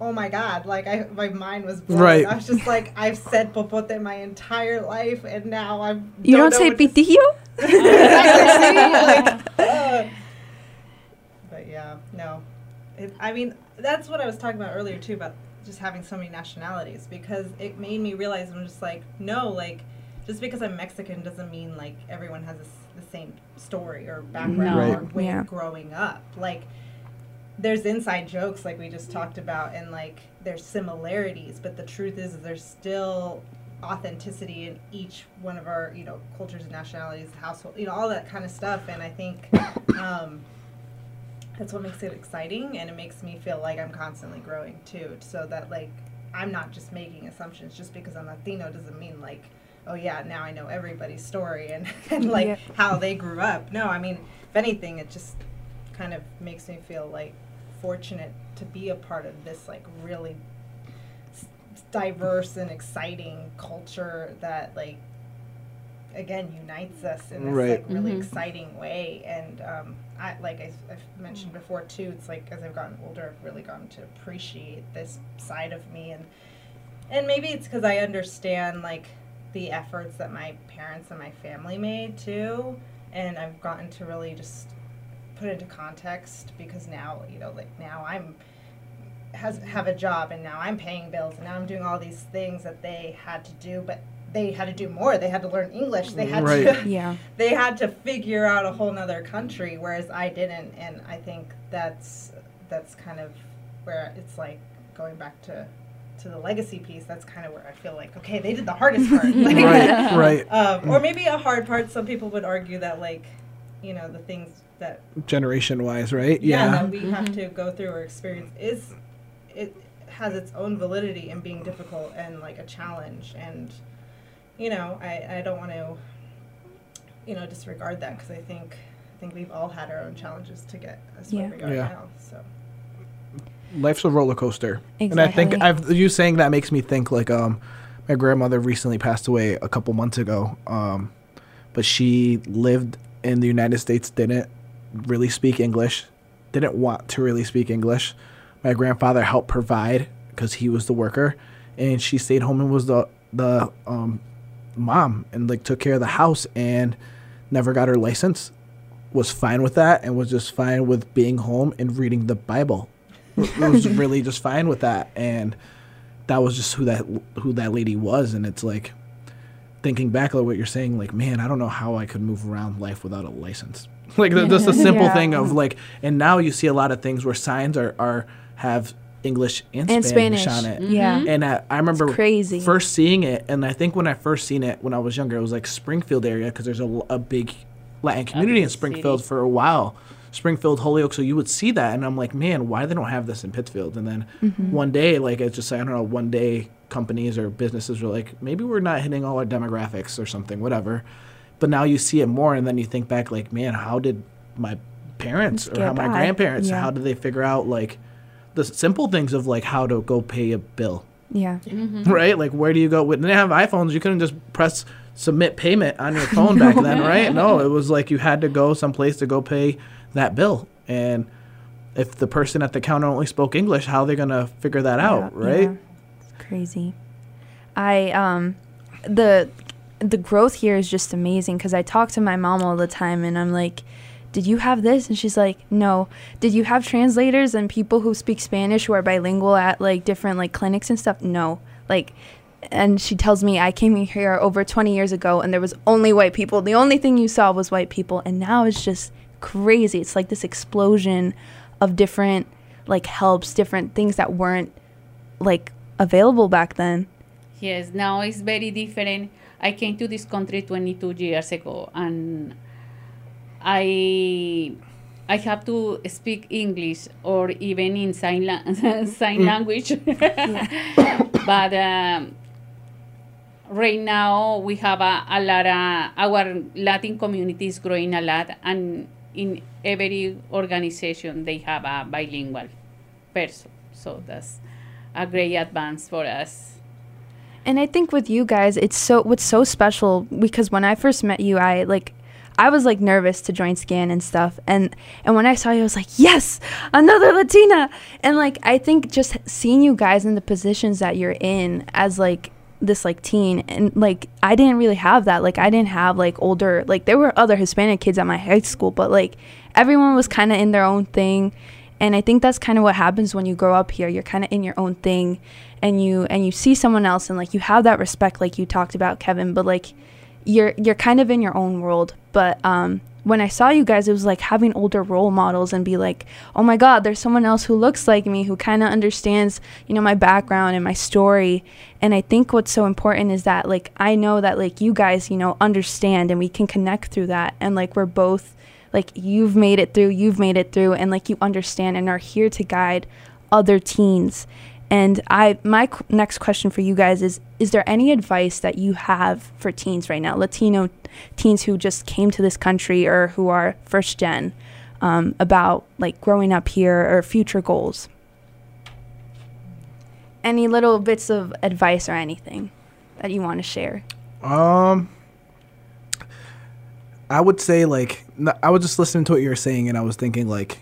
oh my god, like I, my mind was blown. Right. I was just like, I've said popote my entire life, and now I'm. You don't, say know what to pitillo? exactly. Like, uh. But yeah, no. It, I mean, that's what I was talking about earlier too about just having so many nationalities because it made me realize I'm just like, no, like just because I'm Mexican doesn't mean like everyone has this, the same story or background No. or way Yeah. of growing up. Like there's inside jokes like we just talked about and like there's similarities, but the truth is there's still authenticity in each one of our you know cultures and nationalities household you know all that kind of stuff and i think um, that's what makes it exciting and it makes me feel like i'm constantly growing too so that like i'm not just making assumptions just because i'm latino doesn't mean like oh yeah now i know everybody's story and, and like Yeah. how they grew up no i mean if anything it just kind of makes me feel like fortunate to be a part of this like really s- diverse and exciting culture that like again unites us in this Right. like really Mhm. exciting way and um, I like I, have mentioned before too it's like as I've gotten older I've really gotten to appreciate this side of me and and maybe it's because I understand like the efforts that my parents and my family made too and I've gotten to really just put into context because now you know like now I'm has have a job and now I'm paying bills and now I'm doing all these things that they had to do but they had to do more they had to learn English they had Right. to Yeah. they had to figure out a whole nother country whereas I didn't and I think that's that's kind of where it's like going back to to the legacy piece that's kind of where I feel like okay they did the hardest part like, right. Right. um, or maybe a hard part some people would argue that like you know the things that Generation wise, right? yeah, Yeah. that we have to go through or experience is it has its own validity in being difficult and like a challenge and you know I, I don't want to you know disregard that because I think I think we've all had our own challenges to get us Yeah. where we are Yeah. now so Life's a roller coaster. exactly. And I think Exactly. I've you saying that makes me think like um my grandmother recently passed away a couple months ago. Um but she lived in the United States, didn't really speak English, didn't want to really speak English. My grandfather helped provide because he was the worker and she stayed home and was the the um mom and like took care of the house and never got her license. Was fine with that and was just fine with being home and reading the bible. Was really just fine with that and that was just who that who that lady was and it's like thinking back like what you're saying like man i don't know how i could move around life without a license like the- just a simple Yeah. thing of like and now you see a lot of things where signs are are have english and, And spanish, Spanish. on it mm-hmm. Yeah. and I, I remember crazy. first seeing it and i think when i first seen it when i was younger it was like springfield area because there's a, a big latin community in springfield city. for a while springfield holyoke so you would see that and i'm like man why they don't have this in pittsfield and then mm-hmm. one day like it's just i don't know one day companies or businesses were like maybe we're not hitting all our demographics or something whatever but now you see it more and then you think back like man how did my parents or how get my grandparents Yeah. how did they figure out like the simple things of like how to go pay a bill Yeah. right like where do you go when they have iphones you couldn't just press submit payment on your phone back then right no it was like you had to go someplace to go pay that bill and if the person at the counter only spoke english how are they gonna figure that out right yeah. It's crazy. I um the the growth here is just amazing because I talk to my mom all the time and I'm like, "Did you have this?" And she's like, "No." Did you have translators and people who speak Spanish who are bilingual at like different like clinics and stuff? No. Like and she tells me I came here over 20 years ago and there was only white people. The only thing you saw was white people and now it's just crazy. It's like this explosion of different like helps, different things that weren't like available back then. Yes, now it's very different. I came to this country 22 years ago, and I I have to speak English or even in sign la- sign language. but um, right now we have a, a lot of our Latin community is growing a lot, and in every organization they have a bilingual person. So that's a great advance for us. And I think with you guys, it's so what's so special because when I first met you, I like I was like nervous to join Scan and stuff, and and when I saw you, I was like, yes, another Latina, and like I think just seeing you guys in the positions that you're in as like this like teen and like I didn't really have that. Like I didn't have like older like there were other Hispanic kids at my high school but like everyone was kind of in their own thing. And I think that's kind of what happens when you grow up here. You're kind of in your own thing and you and you see someone else and like you have that respect like you talked about Kevin but like you're you're kind of in your own world. But um when I saw you guys it was like having older role models and be like oh my god there's someone else who looks like me who kind of understands you know my background and my story. And I think what's so important is that like I know that like you guys you know understand and we can connect through that. And like we're both like you've made it through you've made it through and like you understand and are here to guide other teens and i my qu- next question for you guys is is there any advice that you have for teens right now? Latino teens who just came to this country or who are first gen um, about like growing up here or future goals? Any little bits of advice or anything that you want to share? Um, I would say like I was just listening to what you were saying, and I was thinking like,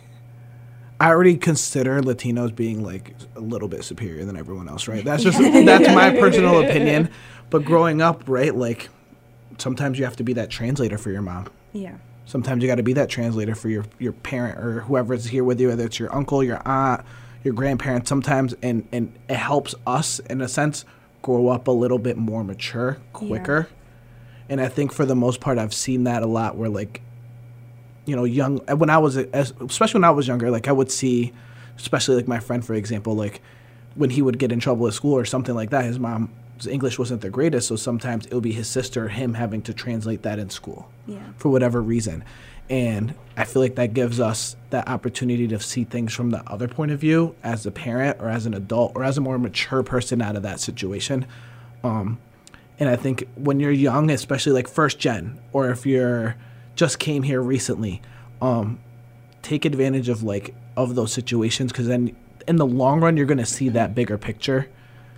I already consider Latinos being like a little bit superior than everyone else, right? That's just that's my personal opinion. But growing up, right, like sometimes you have to be that translator for your mom. yeah Sometimes you got to be that translator for your your parent or whoever's here with you, whether it's your uncle, your aunt, your grandparents. Sometimes, and and it helps us in a sense grow up a little bit more mature, quicker. And I think for the most part, I've seen that a lot. Where like, you know, young when I was especially when I was younger, like I would see, especially like my friend for example, like when he would get in trouble at school or something like that, his mom's English wasn't the greatest, so sometimes it would be his sister him having to translate that in school yeah for whatever reason. And I feel like that gives us that opportunity to see things from the other point of view as a parent or as an adult or as a more mature person out of that situation. Um, and I think when you're young, especially like first gen, or if you're just came here recently, um, take advantage of like of those situations because then in the long run you're gonna see that bigger picture.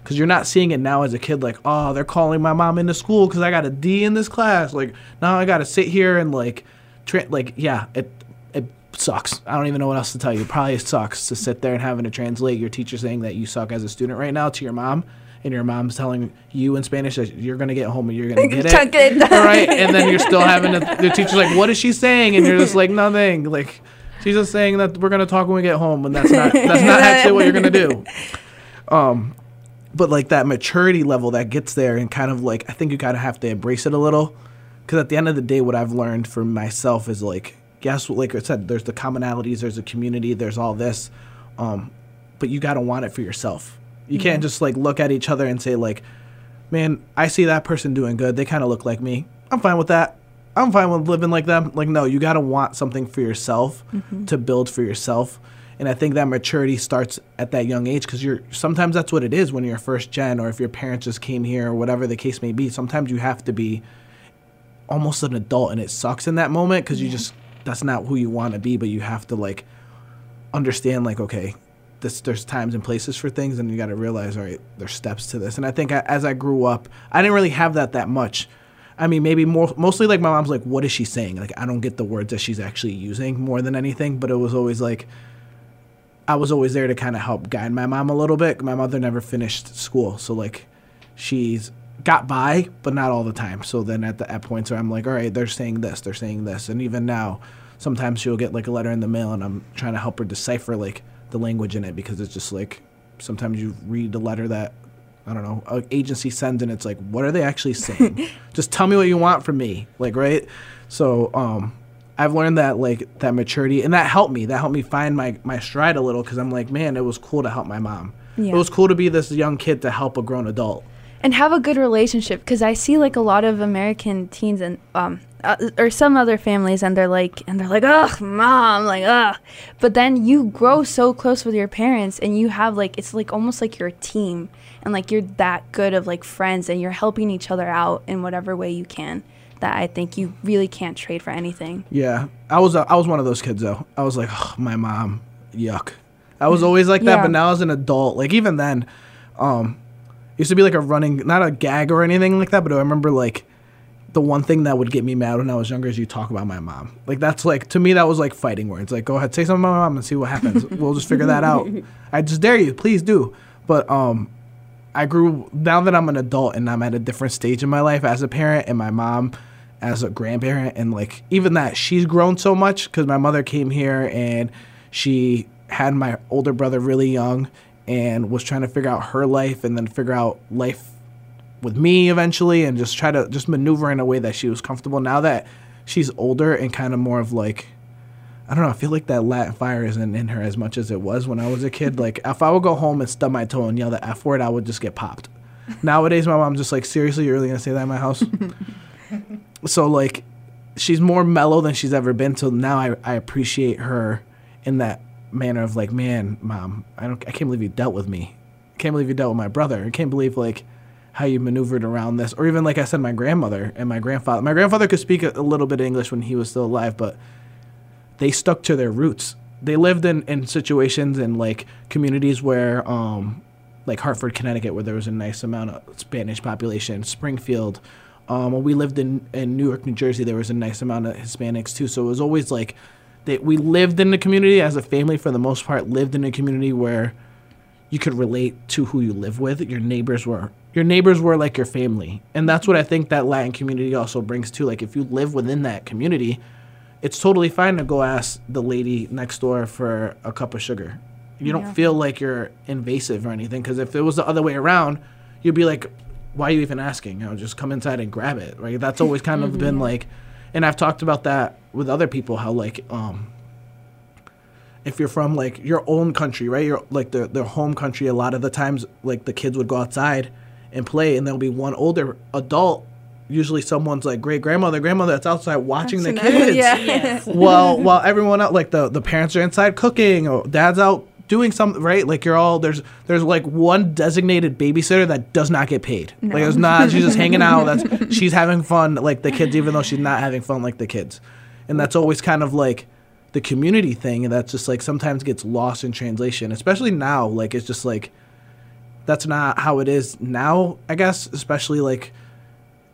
Because you're not seeing it now as a kid, like, oh, they're calling my mom into school because I got a D in this class. Like, now I got to sit here and like, tra- like, yeah, it it sucks. I don't even know what else to tell you. Probably sucks to sit there and having to translate your teacher saying that you suck as a student right now to your mom, and your mom's telling you in Spanish that you're gonna get home and you're gonna get Chunk it. it. All right, and then you're still having to, the teacher's like, "What is she saying?" And you're just like, "Nothing." Like, she's just saying that we're gonna talk when we get home, and that's not that's not actually what you're gonna do. Um, but like that maturity level that gets there, and kind of like I think you gotta have to embrace it a little, because at the end of the day, what I've learned for myself is like, yes, like I said, there's the commonalities, there's a community, there's all this, um, but you gotta want it for yourself. You can't just like look at each other and say like, man, I see that person doing good. They kind of look like me. I'm fine with that. I'm fine with living like them. Like, no, you got to want something for yourself mm-hmm. to build for yourself. And I think that maturity starts at that young age because you're sometimes that's what it is when you're first gen or if your parents just came here or whatever the case may be. Sometimes you have to be almost an adult and it sucks in that moment because you just that's not who you want to be, but you have to like understand like okay, this there's times and places for things, and you got to realize all right, there's steps to this. And I think I, as I grew up, I didn't really have that that much. I mean, maybe more mostly like my mom's like, what is she saying? Like I don't get the words that she's actually using more than anything, but it was always like. I was always there to kind of help guide my mom a little bit. My mother never finished school, so like she's got by, but not all the time. So then at the at points where I'm like, all right, they're saying this, they're saying this, and even now, sometimes she'll get like a letter in the mail, and I'm trying to help her decipher like the language in it because it's just like sometimes you read a letter that I don't know an agency sends, and it's like, what are they actually saying? just tell me what you want from me, like right. So um, I've learned that like that maturity, and that helped me. That helped me find my my stride a little because I'm like, man, it was cool to help my mom. Yeah. It was cool to be this young kid to help a grown adult. and have a good relationship because I see like a lot of American teens and um uh, or some other families and they're like and they're like ugh mom like ugh but then you grow so close with your parents and you have like it's like almost like you're a team and like you're that good of like friends and you're helping each other out in whatever way you can that I think you really can't trade for anything. Yeah, I was uh, I was one of those kids though. I was like, oh, my mom, yuck. I was always like that, Yeah. but now as an adult, like even then, um, used to be like a running, not a gag or anything like that, but I remember like the one thing that would get me mad when I was younger is you talk about my mom. Like that's like to me that was like fighting words. Like go ahead, say something about my mom and see what happens. we'll just figure that out. I just dare you, please do. But um, I grew now that I'm an adult and I'm at a different stage in my life as a parent and my mom as a grandparent and like even that she's grown so much because my mother came here and she had my older brother really young and was trying to figure out her life and then figure out life with me eventually and just try to just maneuver in a way that she was comfortable now that she's older and kind of more of like I don't know. I feel like that Latin fire isn't in her as much as it was when I was a kid. Like, if I would go home and stub my toe and yell the F word, I would just get popped. Nowadays, my mom's just like, seriously, you're really gonna say that in my house? so like, she's more mellow than she's ever been. So now I, I appreciate her in that manner of like, man, mom, I don't, I can't believe you dealt with me. I can't believe you dealt with my brother. I can't believe like how you maneuvered around this, or even like I said, my grandmother and my grandfather. My grandfather could speak a, little bit of English when he was still alive, but they stuck to their roots. They lived in, in situations and like communities where, um, like Hartford, Connecticut, where there was a nice amount of Spanish population. Springfield, um, when we lived in, in Newark, New Jersey, there was a nice amount of Hispanics too. So it was always like that we lived in the community as a family for the most part. Lived in a community where you could relate to who you live with. Your neighbors were your neighbors were like your family, and that's what I think that Latin community also brings too. Like if you live within that community, it's totally fine to go ask the lady next door for a cup of sugar. You don't feel like you're invasive or anything because if it was the other way around, you'd be like, "Why are you even asking? You know, just come inside and grab it." Right? That's always kind of been like, and I've talked about that with other people. How like, um, if you're from like your own country, right? You're like their their home country. A lot of the times, like the kids would go outside and play, and there'll be one older adult. Usually, someone's like great grandmother, grandmother that's outside watching the kids yeah. while while everyone else like the the parents are inside cooking or dad's out doing something right like you're all there's there's like one designated babysitter that does not get paid no. like it's not she's just hanging out that's she's having fun like the kids even though she's not having fun like the kids and that's always kind of like the community thing and that's just like sometimes gets lost in translation especially now like it's just like that's not how it is now i guess especially like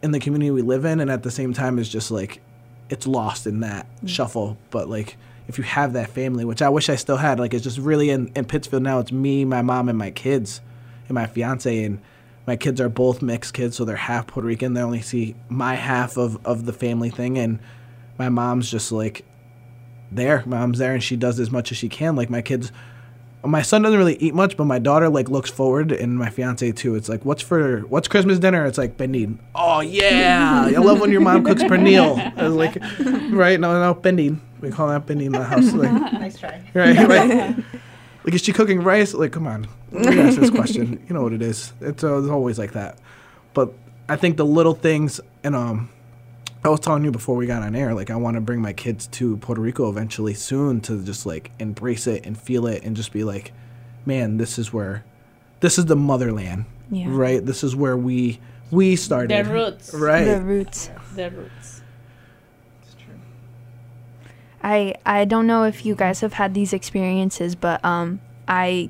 in the community we live in and at the same time it's just like it's lost in that mm. shuffle. But like if you have that family which i wish i still had like it's just really in, in pittsfield now it's me my mom and my kids and my fiance and my kids are both mixed kids so they're half puerto rican they only see my half of, of the family thing and my mom's just like there my mom's there and she does as much as she can. Like my kids my son doesn't really eat much, but my daughter like looks forward, and my fiance too. It's like, what's for what's Christmas dinner? It's like pernil. Oh yeah, I love when your mom cooks pernil. I was like, right? No, no, pernil. We call that pernil in the house. Like, Nice try. right, right. Like, is she cooking rice? Like, come on, let me ask this question. You know what it is. It's, uh, it's always like that. But I think the little things, and um, I was telling you before we got on air, like I want to bring my kids to Puerto Rico eventually soon to just like embrace it and feel it and just be like, man, this is where, this is the motherland, Yeah. right? This is where we we started, The roots. right? The roots. The roots. It's true. I I don't know if you guys have had these experiences, but um, I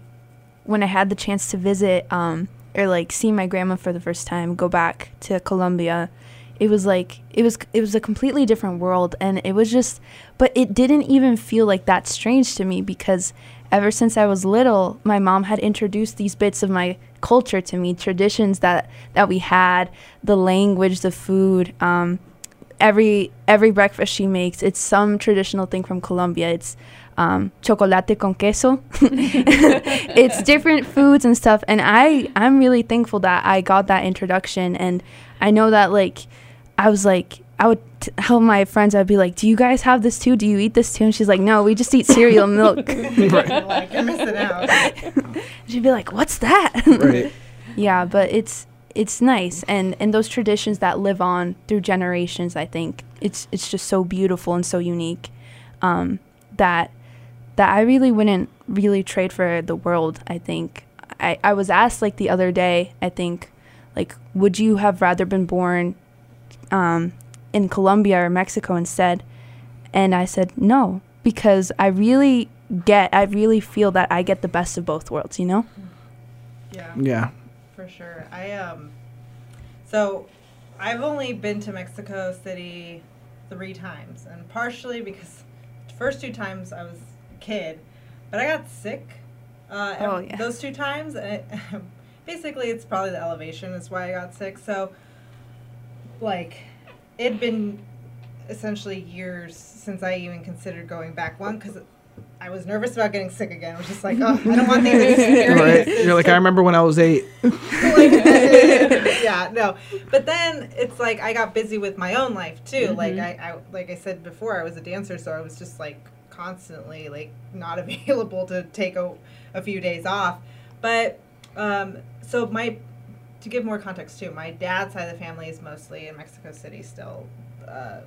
when I had the chance to visit um or like see my grandma for the first time, go back to Colombia, it was like it was it was a completely different world, and it was just, but it didn't even feel like that strange to me because ever since I was little, my mom had introduced these bits of my culture to me, traditions that that we had, the language, the food. Um, every every breakfast she makes, it's some traditional thing from Colombia. It's um, chocolate con queso. it's different foods and stuff, and I I'm really thankful that I got that introduction, and I know that like I was like I would t- tell my friends I'd be like, "Do you guys have this too? Do you eat this too?" And she's like, "No, we just eat cereal and milk." like you're missing out. She'd be like, "What's that?" Right. yeah, but it's it's nice, and and those traditions that live on through generations, I think it's it's just so beautiful and so unique um, that that I really wouldn't really trade for the world. I think I I was asked like the other day. I think like, would you have rather been born um, in Colombia or Mexico instead? And I said no because I really get I really feel that I get the best of both worlds. You know. Yeah. Yeah. For sure. I um so I've only been to Mexico City three times and partially because the first two times I was a kid, but I got sick. Uh, Oh, yeah. Those two times, and it, basically it's probably the elevation is why I got sick. So, like, it'd been essentially years since I even considered going back. One, because I was nervous about getting sick again. I was just like, oh, I don't want these Right. You're like, to I remember when I was eight. like, yeah, no. But then it's like I got busy with my own life too. Like I, I, like I said before, I was a dancer, so I was just like constantly like not available to take a, a few days off. But um, so my to give more context too, my dad's side of the family is mostly in Mexico City still. Uh,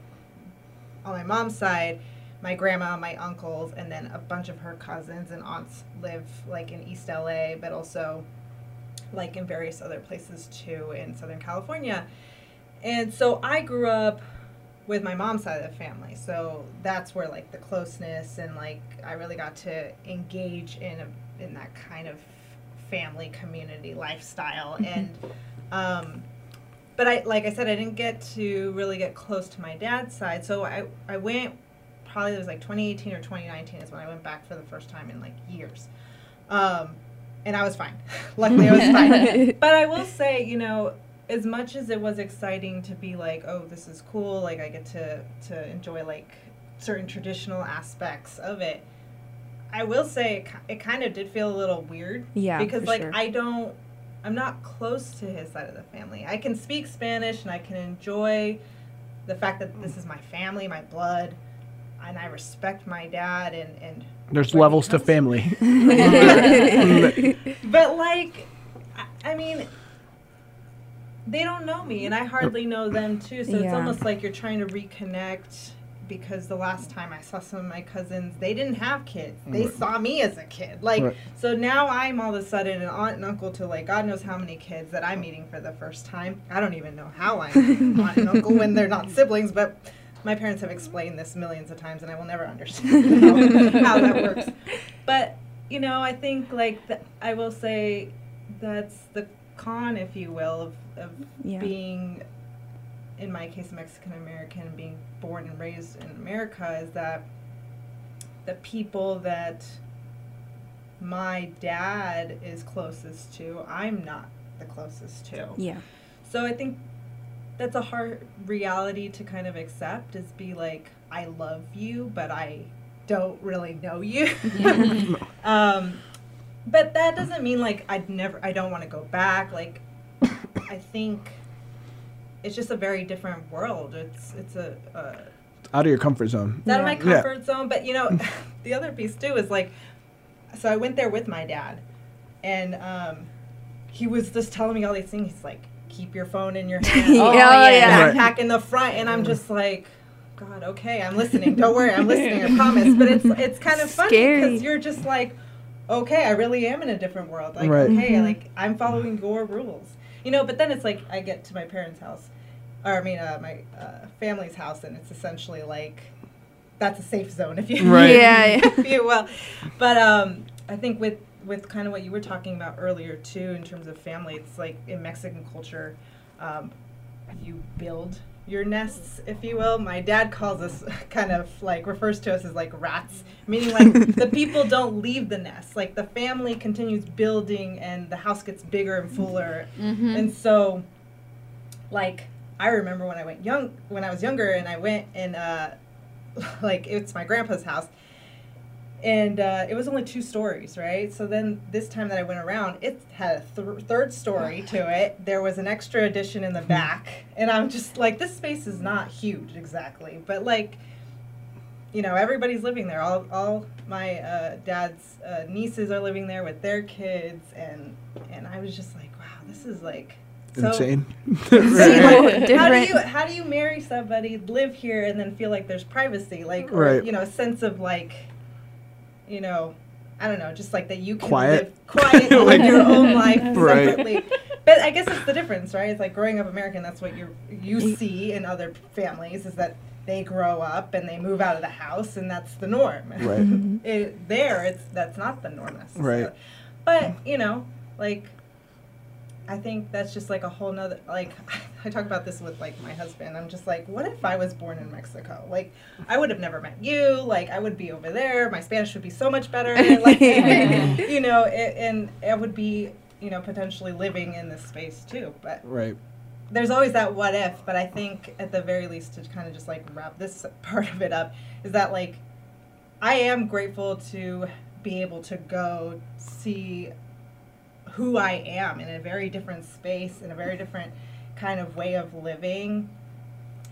on my mom's side, my grandma, my uncles, and then a bunch of her cousins and aunts live like in East LA, but also like in various other places too in Southern California. And so I grew up with my mom's side of the family. So that's where like the closeness and like I really got to engage in a, in that kind of family community lifestyle and um but I like I said I didn't get to really get close to my dad's side. So I I went probably it was like 2018 or 2019 is when I went back for the first time in like years. Um and I was fine. Luckily I was fine. but I will say, you know, as much as it was exciting to be like, oh, this is cool, like I get to to enjoy like certain traditional aspects of it. I will say it, it kind of did feel a little weird. Yeah, Because like sure. I don't, I'm not close to his side of the family. I can speak Spanish and I can enjoy the fact that this is my family, my blood, and I respect my dad and and. There's levels to family. but like, I, I mean, they don't know me, and I hardly know them too. So it's almost like you're trying to reconnect. Because the last time I saw some of my cousins, they didn't have kids. They saw me as a kid. Like, Right. so now I'm all of a sudden an aunt and uncle to like God knows how many kids that I'm meeting for the first time. I don't even know how I'm an aunt and uncle when they're not siblings, but my parents have explained this millions of times, and I will never understand how, how that works. But you know, I think like the, I will say that's the con, if you will, of, of Yeah. being, in my case, Mexican American, being born and raised in America, is that the people that my dad is closest to, I'm not the closest to. Yeah. So I think that's a hard reality to kind of accept is be like, I love you, but I don't really know you. um, but that doesn't mean like I'd never, I don't want to go back. Like, I think it's just a very different world. It's, it's a, uh, Out of your comfort zone. it's out of my Yeah. comfort zone. But you know, the other piece too is like, so I went there with my dad, and um, he was just telling me all these things. He's like, keep your phone in your hand. Oh, yeah. Right. Backpack in the front, and I'm just like. God, okay, I'm listening. Don't worry, I'm listening. I promise. But it's it's kind of funny because you're just like, okay, I really am in a different world. Like, Right. okay, like I'm following your rules, you know. But then it's like I get to my parents' house, or I mean, uh, my uh, family's house, and it's essentially like that's a safe zone if you Right. Yeah, yeah. if you will. But um, I think with with kind of what you were talking about earlier too, in terms of family, it's like in Mexican culture, um, you build your nests, if you will. My dad calls us kind of like refers to us as like rats, meaning like the people don't leave the nest. Like the family continues building, and the house gets bigger and fuller, and so like I remember when I went young when I was younger and I went and uh like it's my grandpa's house. And uh, it was only two stories right? So then this time that i went around it had a th- third story to it. There was an extra addition in the back. And i'm just like this space is not huge exactly but like you know everybody's living there. All, all my uh, dad's uh, nieces are living there with their kids. And and i was just like wow this is like so Insane. See, like, how do you how do you marry somebody, live here, and then feel like there's privacy, like or Right. you know, a sense of like, you know, I don't know, just like that you can Quiet. live quiet, Like- your own life Right. separately. But I guess it's the difference, right? It's like growing up American. That's what you you mm. see in other families is that they grow up and they move out of the house, and that's the norm. Right. it, there, it's that's not the norm necessarily. Right. But you know, like I think that's just like a whole nother like I talk about this with like my husband. I'm just like, what if I was born in Mexico? Like I would have never met you. Like I would be over there. My Spanish would be so much better. Like you know, it, and I would be you know potentially living in this space too. But Right. there's always that what if, but I think at the very least to kind of just like wrap this part of it up is that like I am grateful to be able to go see who I am in a very different space, in a very different kind of way of living,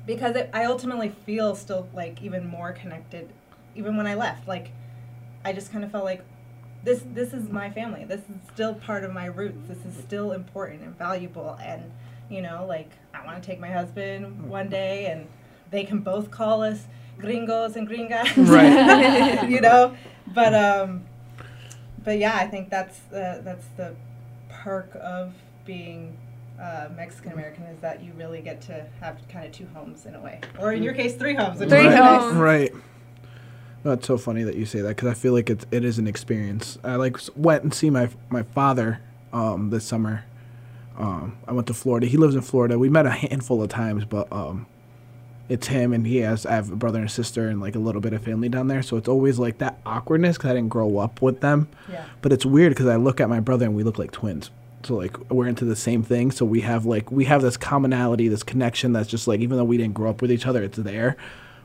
because it, I ultimately feel still like even more connected, even when I left. Like I just kind of felt like this this is my family. This is still part of my roots. This is still important and valuable. And you know, like I want to take my husband one day, and they can both call us gringos and gringas. Right. you know, but um, but yeah, I think that's the that's the perk of being. Uh, Mexican American is that you really get to have kind of two homes in a way, or in your case, three homes. Three really nice. homes. Right. That's so funny that you say that because I feel like it, it is an experience. I like went and see my my father um, this summer. Um, I went to Florida. He lives in Florida. We met a handful of times, but um, it's him and he has. I have a brother and sister and like a little bit of family down there. So it's always like that awkwardness because I didn't grow up with them. Yeah. But it's weird because I look at my brother and we look like twins. So like we're into the same thing. So we have like we have this commonality, this connection that's just like even though we didn't grow up with each other, it's there.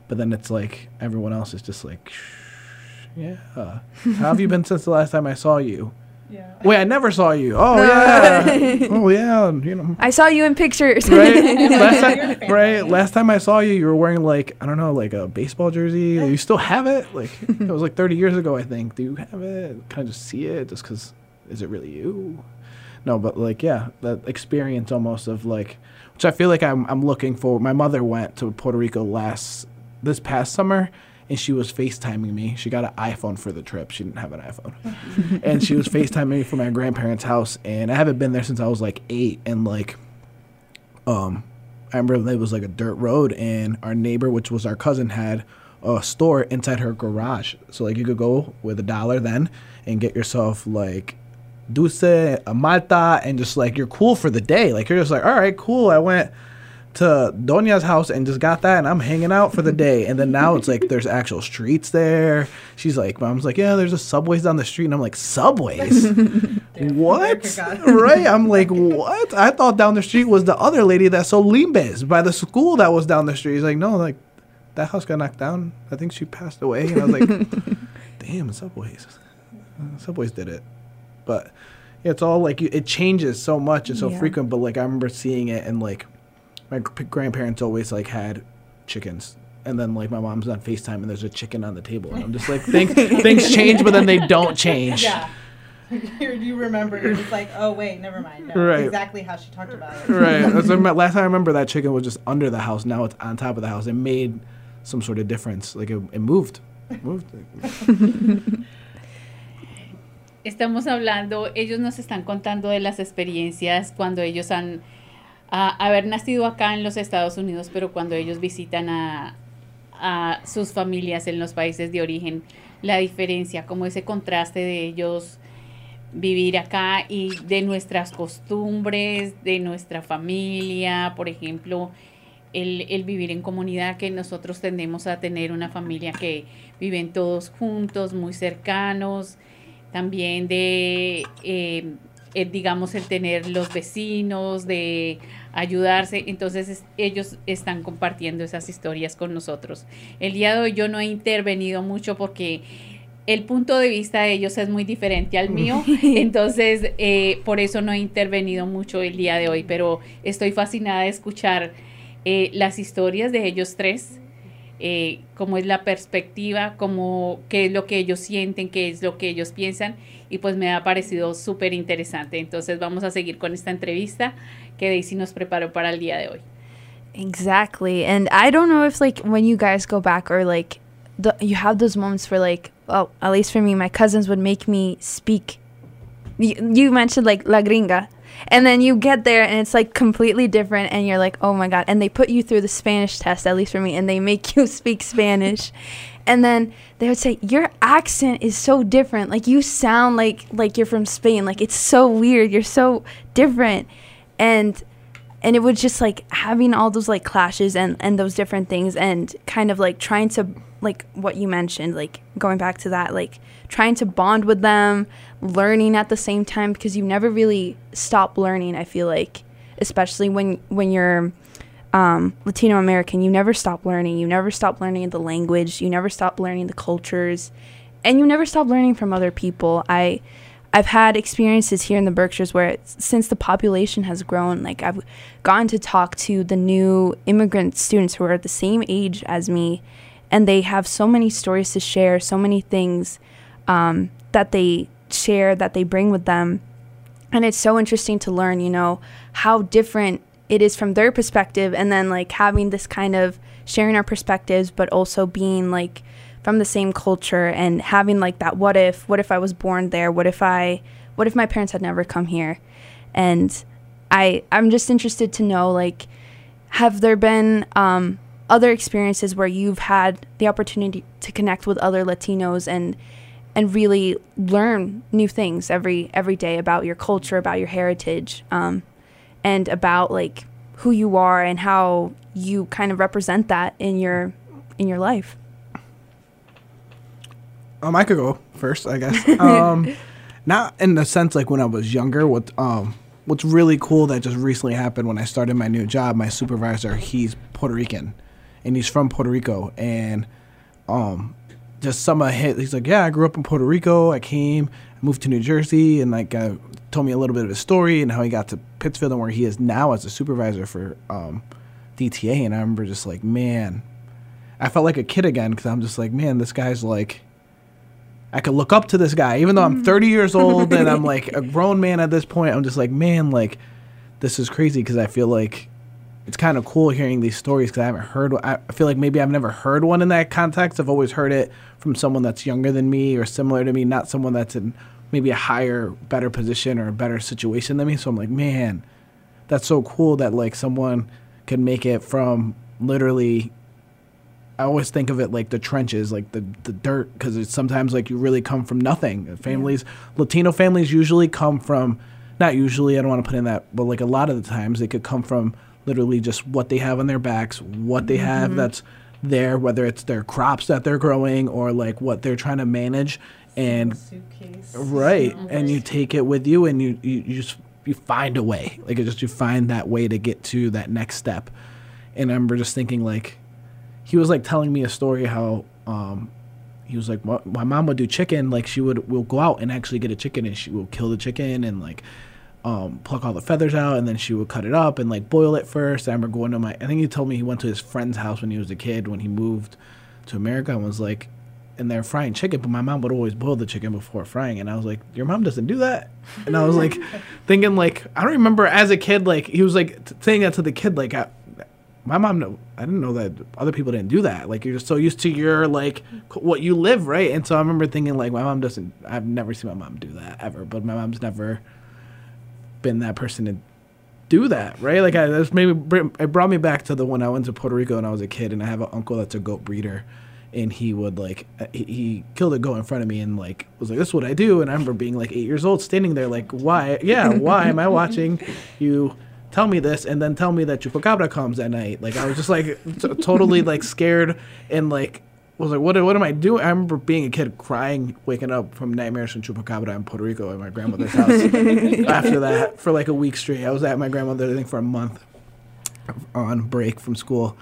But then it's like everyone else is just like, Shh, yeah. How have you been since the last time I saw you? Yeah. Wait, I never saw you. Oh yeah. oh yeah. You know. I saw you in pictures. Right. last time, right. right? Last time I saw you, you were wearing like I don't know, like a baseball jersey. You still have it? Like it was like 30 years ago, I think. Do you have it? Kind of just see it, just because. Is it really you? No, but like yeah, that experience almost of like, which I feel like I'm I'm looking for. My mother went to Puerto Rico last this past summer. And she was FaceTiming me. She got an iPhone for the trip. She didn't have an iPhone. and she was FaceTiming me from my grandparents' house. And I haven't been there since I was like eight. And like, um, I remember it was like a dirt road, and our neighbor, which was our cousin, had a store inside her garage. So like you could go with a dollar then and get yourself like dulce, a malta, and just like you're cool for the day. Like you're just like, all right, cool. I went to Donia's house and just got that, and I'm hanging out for the day. And then now it's like there's actual streets there. She's like, mom's like, yeah, there's a subways down the street, and I'm like, subways. What? America got it. right? I'm like, what? I thought down the street was the other lady that sold limbes by the school that was down the street. He's like, no, like that house got knocked down. I think she passed away. And I was like, damn, Subways. Subways did it. But it's all like it changes so much and so Yeah. frequent. But like I remember seeing it, and like my grandparents always like had chickens. And then like my mom's on Facetime and there's a chicken on the table, and I'm just like, things things change, but then they don't change. Yeah. you you remember, you're just like, oh wait, never mind. No, Right. Exactly how she talked about it. right. That's what I meant. Last time I remember that chicken was just under the house. Now it's on top of the house. It made some sort of difference. Like it, it moved. It moved. Estamos hablando, ellos nos están contando de las experiencias cuando ellos han a- haber nacido acá en los Estados Unidos, pero cuando ellos visitan a, a sus familias en los países de origen, la diferencia, como ese contraste de ellos vivir acá y de nuestras costumbres, de nuestra familia, por ejemplo, el, el vivir en comunidad, que nosotros tendemos a tener una familia que viven todos juntos, muy cercanos, también de, eh, el, digamos, el tener los vecinos, de ayudarse. Entonces es- ellos están compartiendo esas historias con nosotros. El día de hoy yo no he intervenido mucho porque el punto de vista de ellos es muy diferente al mío. Entonces eh, por eso no he intervenido mucho el día de hoy, pero estoy fascinada de escuchar eh, las historias de ellos tres. Eh, cómo es la perspectiva, cómo, qué es lo que ellos sienten, qué es lo que ellos piensan, y pues me ha parecido súper interesante. Entonces vamos a seguir con esta entrevista que Daisy nos preparó para el día de hoy. Exactly. And I don't know if like when you guys go back or like the, you have those moments where like well, at least for me my cousins would make me speak you, you mentioned like la gringa and then you get there and it's like completely different and you're like oh my god. And they put you through the spanish test at least for me and they make you speak spanish. And then they would say your accent is so different. Like you sound like like you're from spain. Like it's so weird. You're so different. And and it was just like having all those like clashes and and those different things and kind of like trying to like what you mentioned like going back to that like trying to bond with them learning at the same time because you never really stop learning i feel like especially when when you're um, latino american you never stop learning. You never stop learning the language. You never stop learning the cultures. And you never stop learning from other people. I I've had experiences here in the Berkshires where since the population has grown, like I've gotten to talk to the new immigrant students who are the same age as me, and they have so many stories to share, so many things um, that they share, that they bring with them. And it's so interesting to learn, you know, how different it is from their perspective, and then like having this kind of sharing our perspectives, but also being like from the same culture and having like that what if what if i was born there what if i what if my parents had never come here and i i'm just interested to know like have there been um, other experiences where you've had the opportunity to connect with other latinos and and really learn new things every every day about your culture about your heritage um, and about like who you are and how you kind of represent that in your in your life Um, I could go first, I guess. Um, not in the sense like when I was younger. What um, what's really cool that just recently happened when I started my new job. My supervisor, he's Puerto Rican, and he's from Puerto Rico, and um, just some of his. He's like, yeah, I grew up in Puerto Rico. I came, I moved to New Jersey, and like uh, told me a little bit of his story and how he got to Pittsfield and where he is now as a supervisor for um, DTA. And I remember just like, man, I felt like a kid again because I'm just like, man, this guy's like. I could look up to this guy, even though I'm 30 years old and I'm like a grown man at this point. I'm just like, man, like this is crazy because I feel like it's kind of cool hearing these stories because I haven't heard. I I feel like maybe I've never heard one in that context. I've always heard it from someone that's younger than me or similar to me, not someone that's in maybe a higher, better position or a better situation than me. So I'm like, man, that's so cool that like someone can make it from literally I always think of it like the trenches, like the, the dirt, because it's sometimes like you really come from nothing. Families, Latino families usually come from, not usually, I don't want to put in that, but like a lot of the times they could come from literally just what they have on their backs, what they have that's there, whether it's their crops that they're growing or like what they're trying to manage. And Suitcase. right and you take it with you and you, you, you just you find a way like it just you find that way to get to that next step and i remember just thinking like he was like telling me a story how um he was like my, my mom would do chicken like she would will go out and actually get a chicken and she will kill the chicken and like um, pluck all the feathers out and then she would cut it up and like boil it first. I remember going to my I think he told me he went to his friend's house when he was a kid when he moved to America and was like and they're frying chicken, but my mom would always boil the chicken before frying and I was like, Your mom doesn't do that? And I was like thinking like I don't remember as a kid like he was like t- saying that to the kid like I, my mom know I didn't know that other people didn't do that. Like you're just so used to your like what you live, right? And so I remember thinking like my mom doesn't I've never seen my mom do that ever, but my mom's never been that person to do that, right? Like I that's maybe it brought me back to the when I went to Puerto Rico when I was a kid, and I have an uncle that's a goat breeder, and he would like uh, he, he killed a goat in front of me and like was like this is what I do, and I remember being like eight years old, standing there like why yeah why am I watching you tell me this and then tell me that chupacabra comes at night like I was just like t- totally like scared and like was like, what, what am I doing? I remember being a kid crying, waking up from nightmares from Chupacabra in Puerto Rico at my grandmother's house. After that, for like a week straight, I was at my grandmother's, I think, for a month on break from school.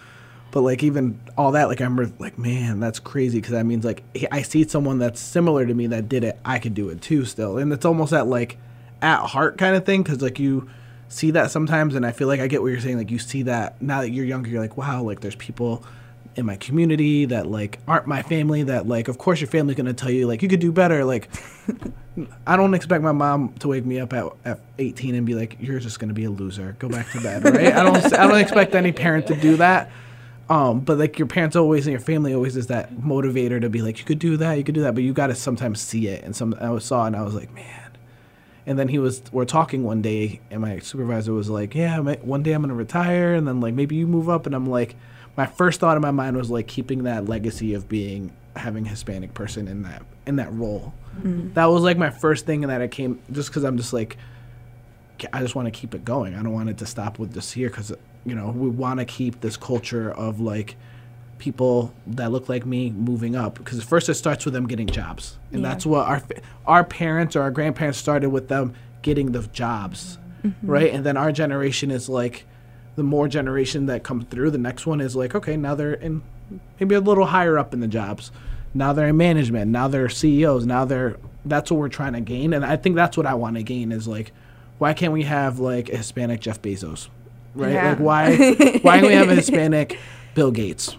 But like even all that, like I remember, like man, that's crazy because that means like I see someone that's similar to me that did it, I could do it too still, and it's almost that like at heart kind of thing because like you see that sometimes, and I feel like I get what you're saying. Like you see that now that you're younger, you're like, wow, like there's people in my community that like aren't my family that like of course your family's gonna tell you like you could do better like I don't expect my mom to wake me up at, at 18 and be like you're just gonna be a loser. Go back to bed right? I don't I don't expect any parent to do that. Um but like your parents always and your family always is that motivator to be like you could do that you could do that but you got to sometimes see it. And some I saw it and I was like man. And then he was we're talking one day and my supervisor was like yeah one day i'm gonna retire and then like maybe you move up. And i'm like my first thought in my mind was like keeping that legacy of being having hispanic person in that in that role. Mm-hmm. That was like my first thing and that i came just because i'm just like i just want to keep it going. I don't want it to stop with this here because you know we want to keep this culture of like people that look like me moving up. Because first it starts with them getting jobs. And Yeah. that's what our our parents or our grandparents started with them getting the jobs mm-hmm. right? And then our generation is like the more generation that come through the next one is like okay now they're in maybe a little higher up in the jobs now they're in management now they're ceos now they're that's what we're trying to gain and i think that's what i want to gain is like why can't we have like a hispanic jeff bezos right Yeah. like why why can't we have a hispanic bill gates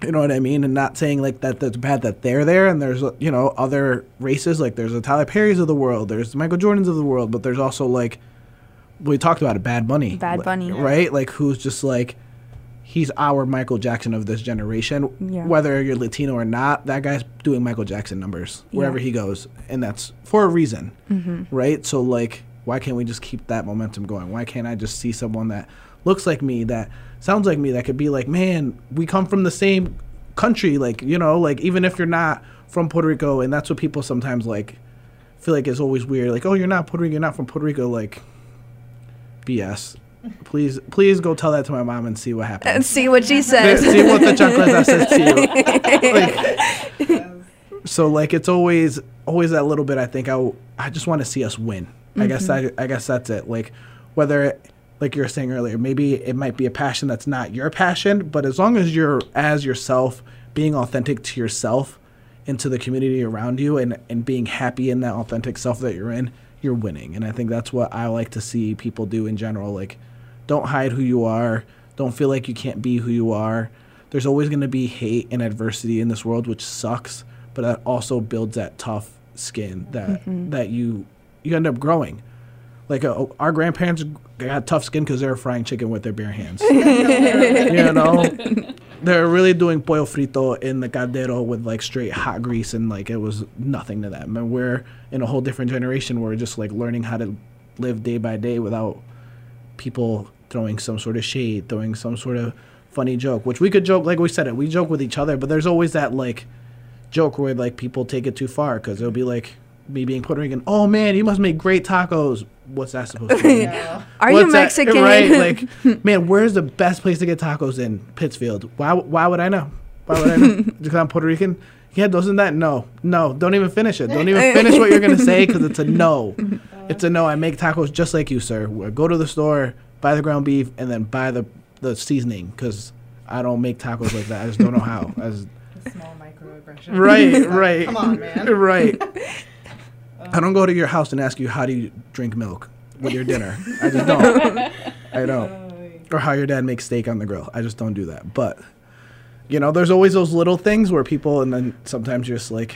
you know what I mean? And not saying like that that's bad that they're there and there's you know other races like there's the Tyler Perry's of the world, there's the Michael Jordans of the world, but there's also like we talked about it, Bad Bunny, Bad Bunny. right? Like who's just like he's our Michael Jackson of this generation. Yeah. Whether you're Latino or not, that guy's doing Michael Jackson numbers wherever Yeah. he goes, and that's for a reason, Mm-hmm. right? So like, why can't we just keep that momentum going? Why can't I just see someone that looks like me, that sounds like me, that could be like, man, we come from the same country, like you know, like even if you're not from Puerto Rico, and that's what people sometimes like feel like is always weird, like, oh, you're not Puerto Rico, you're not from Puerto Rico, like BS. Please, please go tell that to my mom and see what happens. And see what she says. see what the chocolate says to you. Like, so like it's always always that little bit. I think I I just want to see us win. I guess mm-hmm. I I guess that's it. Like whether it, like you were saying earlier, maybe it might be a passion that's not your passion, but as long as you're as yourself, being authentic to yourself and to the community around you, and and being happy in that authentic self that you're in, you're winning. And I think that's what I like to see people do in general. Like, don't hide who you are. Don't feel like you can't be who you are. There's always going to be hate and adversity in this world, which sucks, but that also builds that tough skin that mm-hmm. that you you end up growing. Like uh, our grandparents got tough skin because they were frying chicken with their bare hands. you know, they're really doing pollo frito in the caldero with like straight hot grease, and like it was nothing to them. And we're in a whole different generation. Where we're just like learning how to live day by day without people throwing some sort of shade, throwing some sort of funny joke. Which we could joke, like we said it, we joke with each other, but there's always that like joke where like people take it too far because it'll be like me being Puerto Rican. Oh man, you must make great tacos. What's that supposed to mean? Are you What's that- Mexican? Right? Like, man, where's the best place to get tacos in Pittsfield? Why? Why would I know? Why would I know? because I'm Puerto Rican. Yeah, doesn't that? No, no. Don't even finish it. Don't even finish what you're gonna say because it's a no. It's a no. I make tacos just like you, sir. Go to the store, buy the ground beef, and then buy the the seasoning because I don't make tacos like that. I just don't know how. I just- Small microaggression. right, right. Come on, man. right. I don't go to your house and ask you how do you drink milk with your dinner. I just don't. I don't. Or how your dad makes steak on the grill. I just don't do that. But you know, there's always those little things where people, and then sometimes you're just like,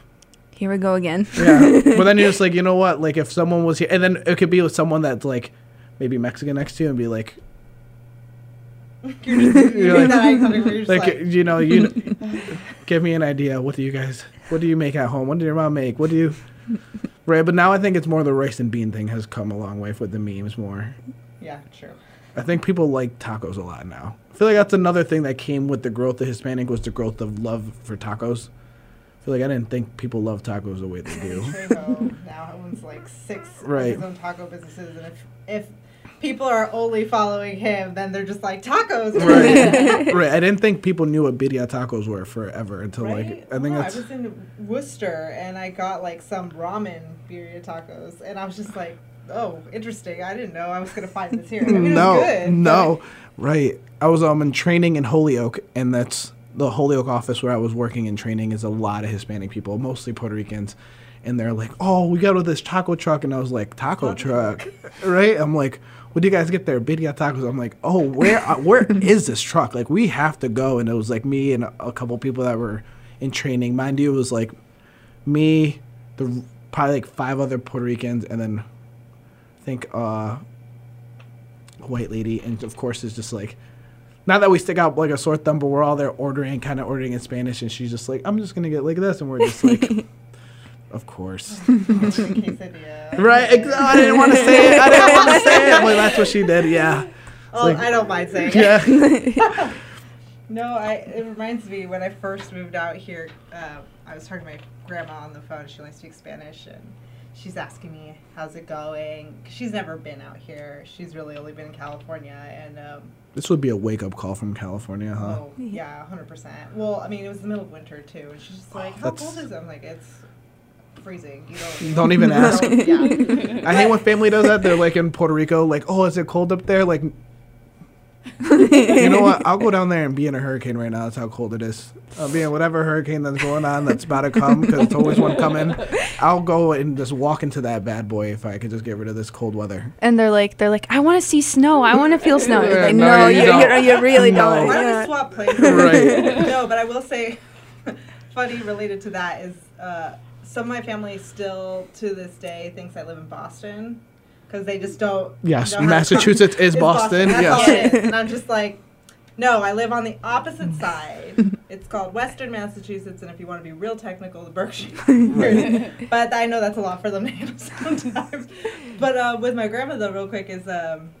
Here we go again. yeah. but then you're just like, you know what? Like if someone was here, and then it could be with someone that's like maybe Mexican next to you, and be like, You're just, You're you're like- that eye contact where you're just like, like, you know, you give me an idea. What do you guys? What do you make at home? What did your mom make? What do you? Right, but now I think it's more the rice and bean thing has come a long way with the memes more. Yeah, true. I think people like tacos a lot now. I feel like that's another thing that came with the growth of Hispanic was the growth of love for tacos. I feel like I didn't think people love tacos the way they do. Now owns like six Right. of his own taco businesses, and if if people are only following him, then they're just like tacos. right. right. I didn't think people knew what birria tacos were forever until Right? like I think Oh, that's I was in Worcester and I got like some ramen birria tacos, and I was just like, "Oh, interesting. I didn't know I was gonna find this here." I mean, it no, was good, no, right. I was um in training in Holyoke, and that's the Holyoke office where I was working in training is a lot of Hispanic people, mostly Puerto Ricans, and they're like, "Oh, we got with this taco truck," and I was like, "Taco truck, right?" I'm like, "What do you guys get there? Birria tacos." I'm like, "Oh, where where is this truck? Like, we have to go." And it was like me and a, couple people that were in training. Mind you, it was like me, the probably like five other Puerto Ricans, and then I think uh a white lady, and of course it's just like, not that we stick out like a sore thumb, but we're all there ordering, kind of ordering in Spanish, and she's just like, I'm just gonna get like this, and we're just like, of course, right? I didn't want to say it. I didn't want to say it, but that's what she did. Yeah, Oh, like- I don't mind saying it. yeah, No, I. It reminds me when I first moved out here. Uh, I was talking to my grandma on the phone. She only speaks Spanish, and she's asking me how's it going. 'Cause she's never been out here. She's really only been in California, and um, this would be a wake up call from California, huh? oh yeah, hundred percent. Well, I mean, it was the middle of winter too, and she's just like, "How cold is it?" I'm like, "It's freezing." You don't. Don't even ask. yeah. I hate when family does that. They're like in Puerto Rico, like, oh, is it cold up there? Like, you know what? I'll go down there and be in a hurricane right now. That's how cold it is. I'll be in whatever hurricane that's going on that's about to come because it's always one coming. I'll go and just walk into that bad boy if I could just get rid of this cold weather. And they're like, they're like, I want to see snow. I want to feel snow. You're Yeah, like, no, no, you you, you, don't. you really No. don't. Why don't Yeah. we swap places? Right. no, but I will say, funny related to that is uh, some of my family still to this day thinks I live in Boston because they just don't. Yes, know how Massachusetts is It's Boston, That's yes. all it is. And I'm just like, no, I live on the opposite side. It's called Western Massachusetts, and if you want to be real technical, the Berkshire. but I know that's a lot for them to handle sometimes. But uh, with my grandma, though, real quick, is um,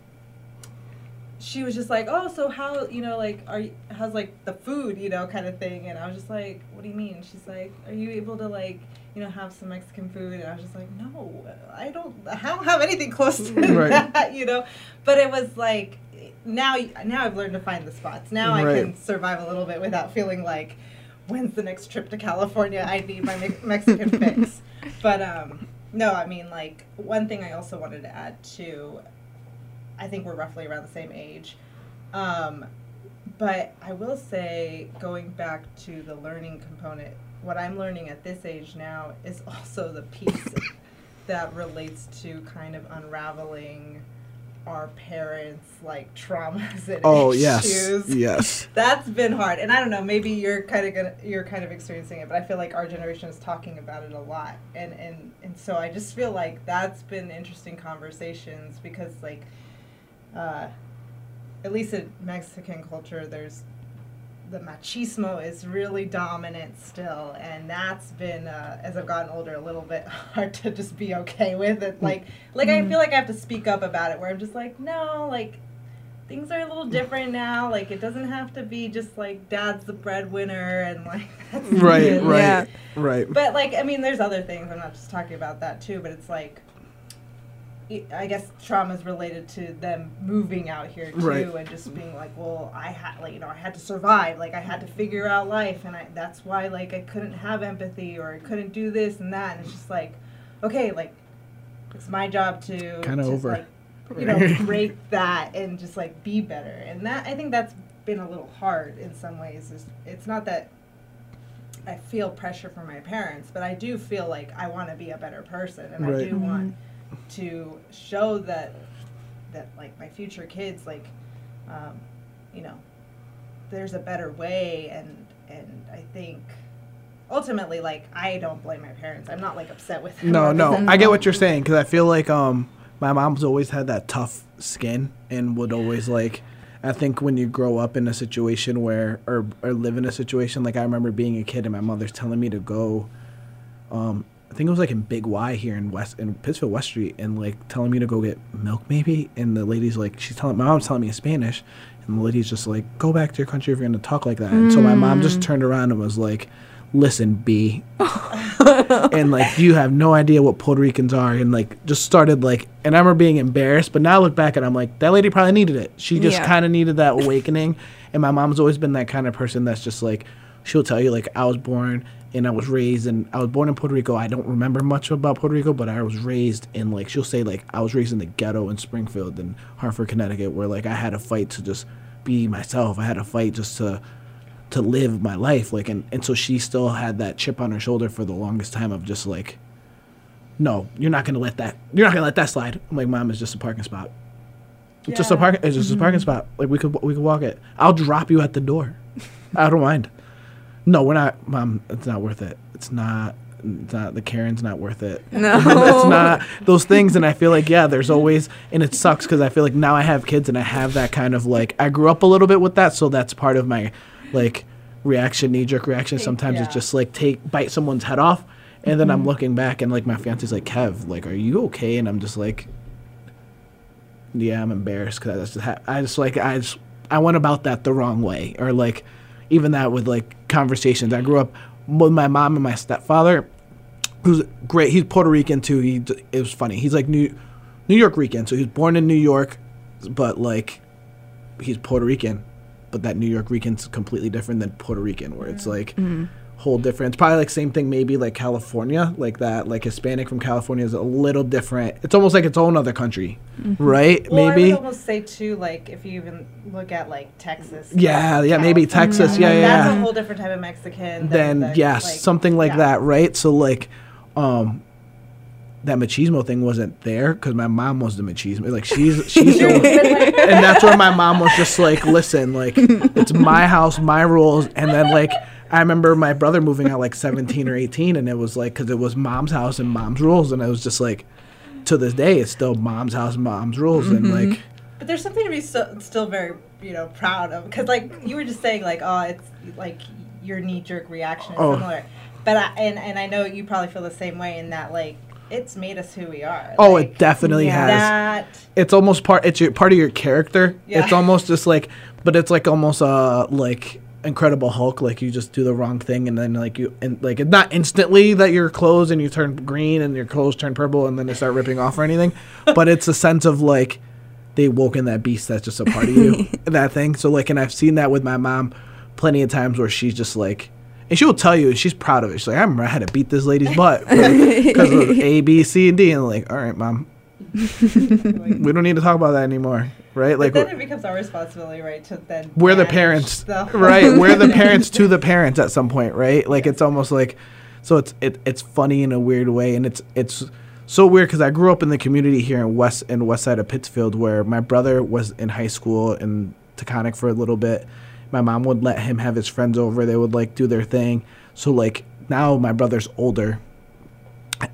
she was just like, "Oh, so how you know like are you, how's like the food you know kind of thing?" And I was just like, "What do you mean?" She's like, "Are you able to like you know have some Mexican food?" And I was just like, "No, I don't. I don't have anything close to Right. that, you know." But it was like now now I've learned to find the spots. Now I can survive a little bit without feeling like when's the next trip to California? I need my Me- Mexican fix. But um, no, I mean like one thing I also wanted to add too. I think we're roughly around the same age. Um, but I will say, going back to the learning component, what I'm learning at this age now is also the piece that relates to kind of unraveling our parents' like traumas and Oh yes, issues. Yes. that's been hard. And i don't know maybe you're kind of gonna you're kind of experiencing it but i feel like our generation is talking about it a lot. And and and so i just feel like that's been interesting conversations because like uh at least in mexican culture there's the machismo is really dominant still and that's been uh, as i've gotten older a little bit hard to just be okay with it. Mm. Like like i mm-hmm. feel like i have to speak up about it where i'm just like no like things are a little mm. different now. Like it doesn't have to be just like dad's the breadwinner and like that's Right, right, Yeah. right. but like i mean there's other things i'm not just talking about that too but it's like i I guess trauma is related to them moving out here too, Right. and just being like, well, I had like you know I had to survive, like I had to figure out life, and I that's why like I couldn't have empathy or I couldn't do this and that, and it's just like, okay, like it's my job to Kinda over. like, you know, break that and just like be better, and that I think that's been a little hard in some ways. Is it's not that I feel pressure from my parents, but I do feel like I want to be a better person, and I Right. do want mm-hmm. To show that that like my future kids, like, um, you know, there's a better way, and and I think ultimately, like, I don't blame my parents. I'm not like upset with them. No, no. I get what you're saying because I feel like um my mom's always had that tough skin and would always like. I think when you grow up in a situation where or or live in a situation like I remember being a kid and my mother's telling me to go um I think it was like in Big Y here in West in Pittsfield West Street, and like telling me to go get milk maybe, and the lady's like, she's telling my mom's telling me in Spanish, and the lady's just like, go back to your country if you're gonna talk like that. And so my mom just mm. turned around and was like, listen, B, and like you have no idea what Puerto Ricans are, and like just started like, and I remember being embarrassed, but now I look back and I'm like, that lady probably needed it. She just Yeah. kind of needed that awakening, and my mom's always been that kind of person that's just like, she'll tell you like I was born and I was raised and I was born in Puerto Rico. I don't remember much about Puerto Rico, but I was raised in like she'll say like I was raised in the ghetto in Springfield and Hartford, Connecticut, where like I had a fight to just be myself. I had a fight just to to live my life like and, and so she still had that chip on her shoulder for the longest time of just like no you're not gonna let that you're not gonna let that slide. I'm like mom it's just a parking spot. It's just a Yeah. parking it's just a mm-hmm. parking spot. Like we could we could walk it. I'll drop you at the door. I don't mind no we're not mom it's not worth it it's not it's not the karen's not worth it No. it's not those things and i feel like yeah there's always and it sucks because i feel like now i have kids and i have that kind of like i grew up a little bit with that so that's part of my like reaction knee-jerk reaction sometimes yeah. it's just like take bite someone's head off and then Mm-hmm. i'm looking back and like my fiance's like kev like are you okay and i'm just like yeah i'm embarrassed because I just, ha- I just like i just i went about that the wrong way or like even that with like conversations i grew up with my mom and my stepfather who's great. He's Puerto Rican too. He it was funny. He's like New Nuyorican. So he was born in New York, but like he's Puerto Rican. But that Nuyorican's completely different than Puerto Rican, where it's like mm-hmm. Whole different. It's probably like same thing, maybe like California, like that. Like Hispanic from California is a little different. It's almost like its own other country, right? Well, I maybe. would almost say too, like if you even look at like Texas. Yeah, like, yeah, maybe California, Texas. Yeah, like, yeah, That's a whole different type of Mexican. then than, yes, like, something like yeah. that, right? So like, um, that machismo thing wasn't there because my mom was the machismo. Like she's she's the one, and that's where my mom was just like, listen, like it's my house, my rules, and then like. I remember my brother moving out like 17 or 18, and it was like, because it was mom's house and mom's rules. And it was just like, to this day, it's still mom's house, mom's rules. And like, But there's something to be so, still very, you know, proud of because like you were just saying, like oh, it's like your knee jerk reaction is Oh. similar. But I, and and I know you probably feel the same way in that like it's made us who we are. oh, like, it definitely Yeah. has. that. it's almost part it's your part of your character Yeah. it's almost just like but it's like almost uh like incredible hulk like you just do the wrong thing and then like you and like it's not instantly that your clothes and you turn green and your clothes turn purple and then they start ripping off or anything but it's a sense of like they woke in that beast that's just a part of you that thing. So like and i've seen that with my mom plenty of times where she's just like and she will tell you she's proud of it. She's like i remember i had to beat this lady's butt because of a b c and d and like all right mom we don't need to talk about that anymore, right? Like But then it becomes our responsibility, right? To then we're the parents, the- right? We're the parents to the parents at some point, right? Like it's almost like, so it's it, it's funny in a weird way, and it's it's so weird because I grew up in the community here in west in west side of Pittsfield, where my brother was in high school in Taconic for a little bit. My mom would let him have his friends over; they would like do their thing. So like now my brother's older,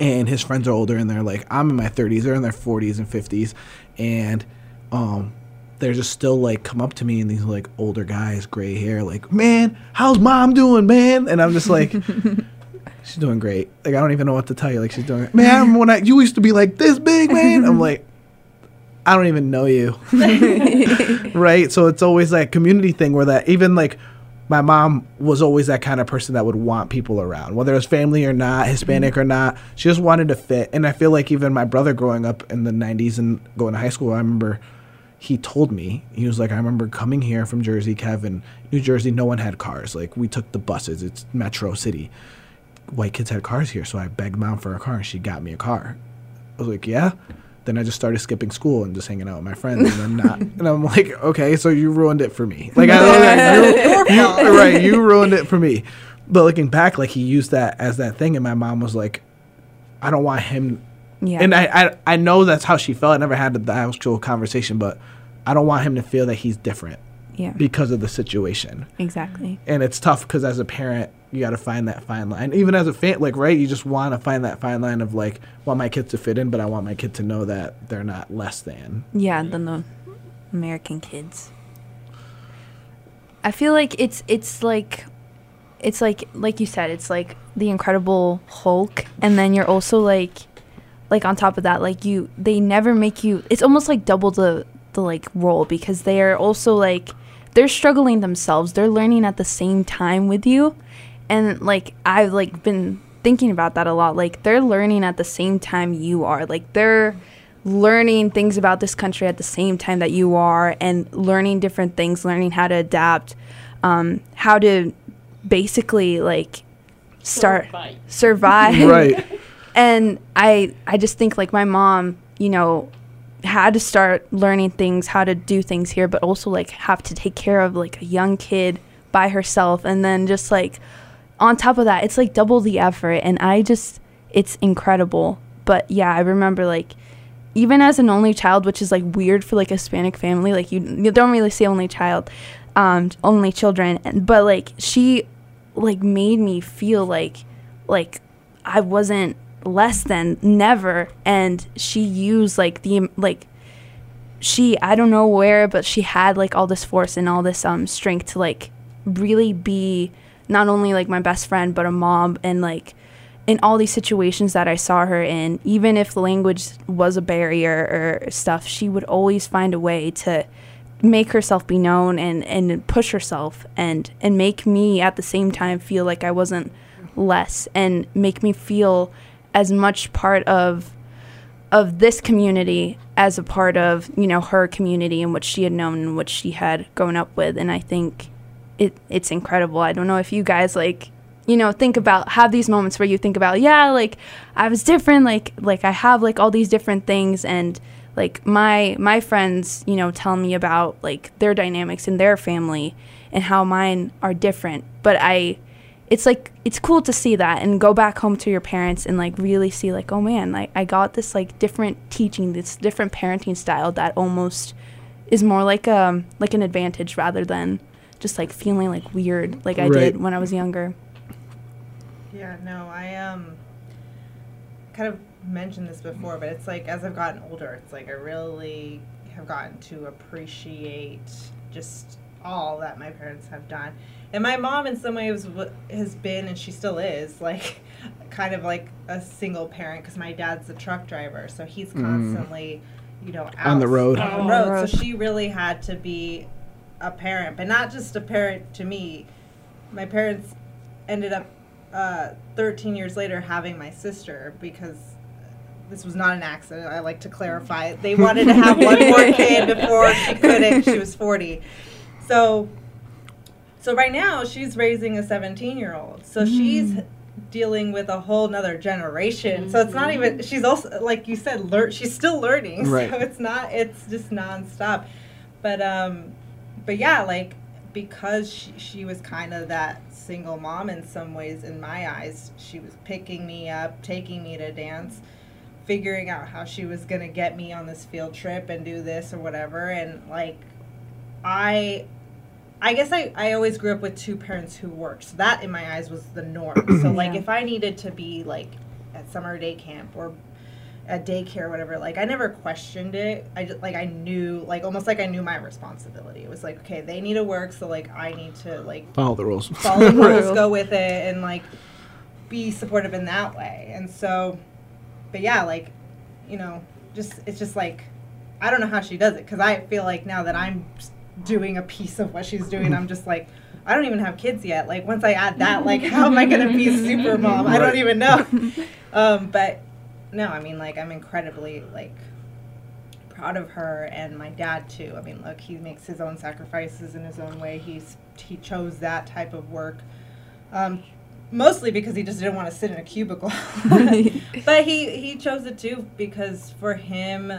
and his friends are older and they're like i'm in my 30s they're in their 40s and 50s and um they're just still like come up to me and these like older guys gray hair like man how's mom doing man? And i'm just like she's doing great. Like i don't even know what to tell you like she's doing man when i you used to be like this big man. I'm like i don't even know you. Right? So it's always that community thing where that even like my mom was always that kind of person that would want people around, whether it was family or not, Hispanic or not. She just wanted to fit. And I feel like even my brother growing up in the 90s and going to high school, I remember he told me, he was like, I remember coming here from Jersey, Kevin, New Jersey, no one had cars. Like, we took the buses, it's Metro City. White kids had cars here, so I begged mom for a car and she got me a car. I was like, yeah. Then I just started skipping school and just hanging out with my friends, and then not. and I'm like, okay, so you ruined it for me. Like I don't know, you, you, right, you ruined it for me. But looking back, like he used that as that thing, and my mom was like, I don't want him. Yeah. And I, I, I know that's how she felt. I never had the actual conversation, but I don't want him to feel that he's different yeah. because of the situation exactly. and it's tough because as a parent you got to find that fine line even as a fan like right you just want to find that fine line of like want my kid to fit in but i want my kid to know that they're not less than Yeah, than the American kids. I feel like it's it's like it's like like you said, it's like the Incredible Hulk, and then you're also like, like on top of that, like you they never make you. It's almost like double the the like role because they are also like they're struggling themselves. They're learning at the same time with you, and like I've like been thinking about that a lot. Like they're learning at the same time you are. Like they're learning things about this country at the same time that you are and learning different things learning how to adapt um, how to basically like start survive, Right. and i i just think like my mom you know had to start learning things how to do things here but also like have to take care of like a young kid by herself. And then just like on top of that it's like double the effort. And i just it's incredible. But yeah i remember like even as an only child which is like weird for like a hispanic family like you, you don't really see only child um only children. And, but like she like made me feel like like i wasn't less than never and she used like the like she i don't know where but she had like all this force and all this um strength to like really be not only like my best friend but a mom and like in all these situations that I saw her in, even if language was a barrier or stuff, she would always find a way to make herself be known and, and push herself and, and make me at the same time feel like I wasn't less and make me feel as much part of of this community as a part of, you know, her community and what she had known and what she had grown up with. And I think it it's incredible. I don't know if you guys like you know think about have these moments where you think about yeah like i was different like like i have like all these different things and like my my friends you know tell me about like their dynamics in their family and how mine are different but i it's like it's cool to see that and go back home to your parents and like really see like oh man like i got this like different teaching this different parenting style that almost is more like um like an advantage rather than just like feeling like weird like i Right. did when i was younger Yeah, no, I um kind of mentioned this before, but it's like as I've gotten older, it's like I really have gotten to appreciate just all that my parents have done. And my mom, in some ways, has been, and she still is, like kind of like a single parent because my dad's a truck driver, so he's constantly, you know, out On the road. On On the the road. road. So she really had to be a parent, but not just a parent to me. My parents ended up uh, 13 years later having my sister because this was not an accident. I like to clarify. They wanted to have one more kid before she couldn't. She was 40. So, so right now she's raising a 17 year old. So she's dealing with a whole nother generation. So it's not even. She's also like you said. Lear, she's still learning. Right. So it's not. It's just nonstop. But um, but yeah, like because she, she was kind of that single mom in some ways in my eyes she was picking me up taking me to dance figuring out how she was going to get me on this field trip and do this or whatever and like i i guess i, I always grew up with two parents who worked so that in my eyes was the norm so like Yeah. if i needed to be like at summer day camp or at daycare or whatever like i never questioned it i just like i knew like almost like i knew my responsibility it was like okay they need to work so like i need to like Follow the rules. follow the rules, go with it, and like be supportive in that way. And so, but yeah, like you know, just it's just like I don't know how she does it because I feel like now that I'm s- doing a piece of what she's doing, I'm just like. I don't even have kids yet. Like once I add that, like how am I gonna be a super mom? I don't even know. Um, but no, I mean like I'm incredibly like proud of her and my dad too. I mean, look, he makes his own sacrifices in his own way. He's he chose that type of work, um, mostly because he just didn't want to sit in a cubicle. but he he chose it too because for him,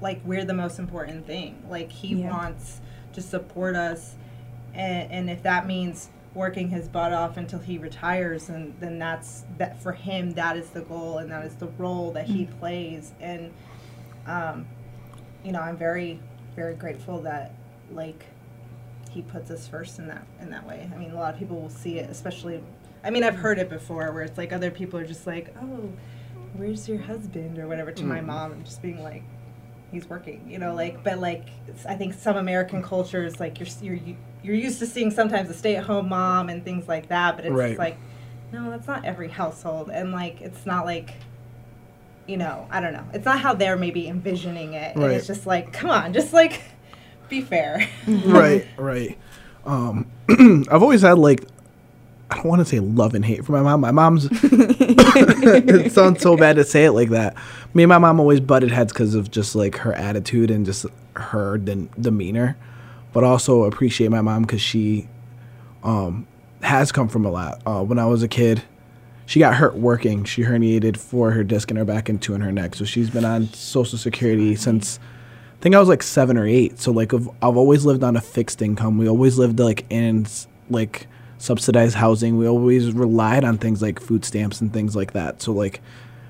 like we're the most important thing. Like he Yeah. wants to support us, and, and if that means working his butt off until he retires and then that's that for him that is the goal and that is the role that he plays. And um, you know i'm very very grateful that like he puts us first in that in that way. I mean a lot of people will see it especially i mean i've heard it before where it's like other people are just like oh where's your husband? or whatever to my mom and just being like he's working. You know, like but like I think some American cultures like you're you're you're used to seeing sometimes a stay-at-home mom and things like that, but it's Right. like no, that's not every household, and like it's not like. You know, I don't know. It's not how they're maybe envisioning it. And Right. it's just like, come on, just like be fair. right, right. Um, I've always had like, I don't want to say love and hate for my mom. My mom's. it sounds so bad to say it like that. Me and my mom always butted heads because of just like her attitude and just her dem- demeanor, but also appreciate my mom because she, um, has come from a lot. Uh, when I was a kid, she got hurt working. She herniated for her disc in her back and two in her neck. So she's been on Social Security since I think I was like seven or eight. So like I've, I've always lived on a fixed income. We always lived like in like subsidized housing. We always relied on things like food stamps and things like that. So like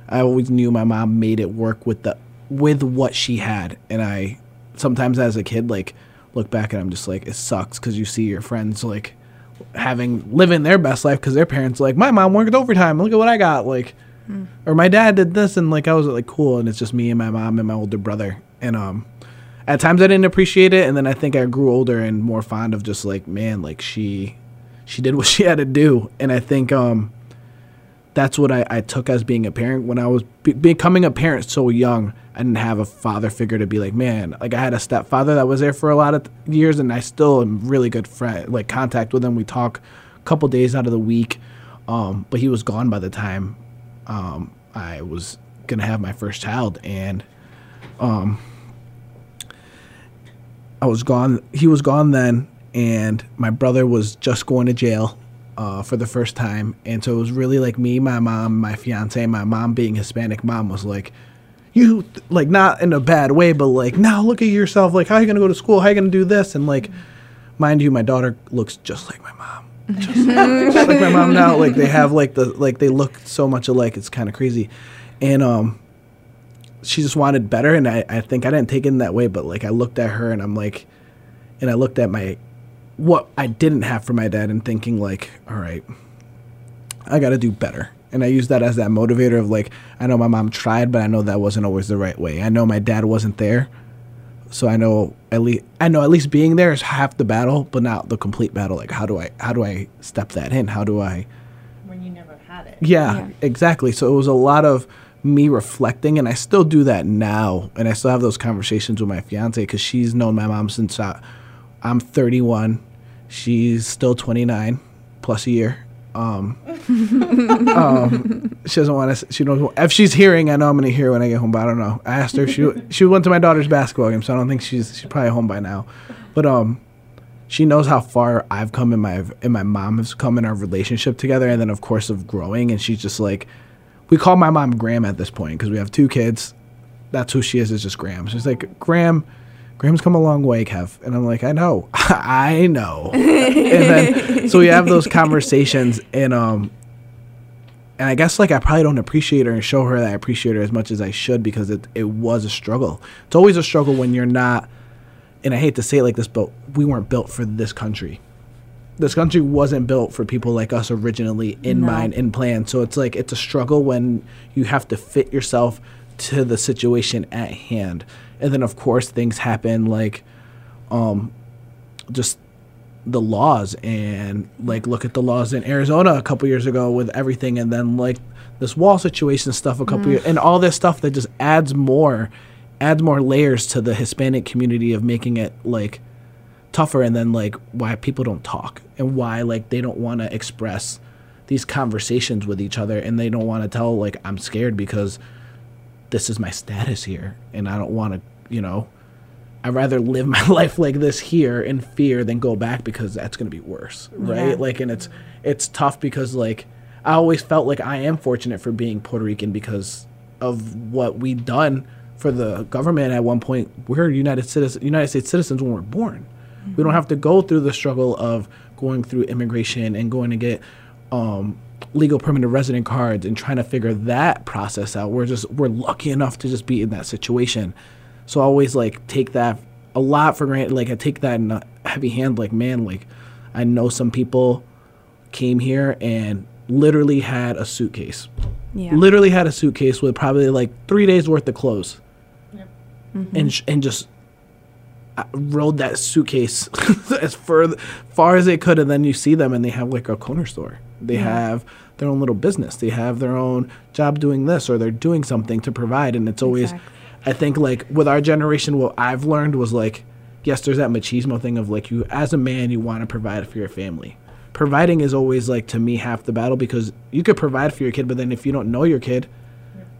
I always knew my mom made it work with the with what she had. And I sometimes as a kid like look back and I'm just like it sucks because you see your friends like having living their best life because their parents like my mom worked overtime. Look at what I got like. Or my dad did this and like I was like cool and it's just me and my mom and my older brother and um at times I didn't appreciate it, and then I think I grew older and more fond of just like, man, like she, she did what she had to do, and I think um, that's what I, I took as being a parent when I was be- becoming a parent so young. I didn't have a father figure to be like, man, like I had a stepfather that was there for a lot of th- years, and I still am really good friend, like contact with him. We talk a couple days out of the week, um, but he was gone by the time um, I was gonna have my first child, and um, I was gone. He was gone then, and my brother was just going to jail uh, for the first time, and so it was really like me, my mom, my fiance, my mom being Hispanic mom was like, you like not in a bad way, but like now look at yourself. Like how are you gonna go to school? How are you gonna do this? And like, mind you, my daughter looks just like my mom. Just, just like my mom now. Like they have like the like they look so much alike. It's kind of crazy, and um she just wanted better and I, I think I didn't take it in that way, but like I looked at her and I'm like and I looked at my what I didn't have for my dad and thinking like, all right, I gotta do better. And I use that as that motivator of like, I know my mom tried, but I know that wasn't always the right way. I know my dad wasn't there. So I know at least I know at least being there is half the battle, but not the complete battle. Like how do I how do I step that in? How do I when you never had it. yeah, exactly. So it was a lot of me reflecting, and I still do that now. And I still have those conversations with my fiance because she's known my mom since I, I'm 31. She's still 29 plus a year. Um, um, she doesn't want to. She knows if she's hearing. I know I'm gonna hear when I get home, but I don't know. I asked her. She she went to my daughter's basketball game, so I don't think she's she's probably home by now. But um, she knows how far I've come and my and my mom has come in our relationship together, and then of course of growing. And she's just like, we call my mom Graham at this point because we have two kids. That's who she is. Is just Graham. She's like Graham. Graham's come a long way, Kev. And I'm like, I know, I know. and then so we have those conversations, and um, and I guess like I probably don't appreciate her and show her that I appreciate her as much as I should because it it was a struggle. It's always a struggle when you're not and I hate to say it like this, but we weren't built for this country. This country wasn't built for people like us originally in No. mind, in plan. So it's like it's a struggle when you have to fit yourself to the situation at hand. And then of course things happen like um just the laws and like look at the laws in Arizona a couple years ago with everything and then like this wall situation stuff a couple years and all this stuff that just adds more adds more layers to the Hispanic community of making it like tougher and then like why people don't talk and why like they don't want to express these conversations with each other and they don't want to tell like I'm scared because this is my status here and I don't want to, you know, I'd rather live my life like this here in fear than go back because that's going to be worse, right? Yeah. Like and it's it's tough because like I always felt like I am fortunate for being Puerto Rican because of what we done for the government at one point. We're United citizens, United States citizens when we're born. We don't have to go through the struggle of going through immigration and going to get um, legal permanent resident cards and trying to figure that process out. We're just we're lucky enough to just be in that situation. So I always like take that a lot for granted. Like I take that in a heavy hand. Like man, like I know some people came here and literally had a suitcase. Yeah. Literally had a suitcase with probably like three days worth of clothes. and sh- and just uh, rode that suitcase as far far as they could, and then you see them and they have like a corner store. They have their own little business. They have their own job doing this, or they're doing something to provide. And it's always, Exactly. I think, like with our generation, what I've learned was like, yes, there's that machismo thing of like you as a man, you want to provide for your family. Providing is always like to me half the battle because you could provide for your kid, but then if you don't know your kid,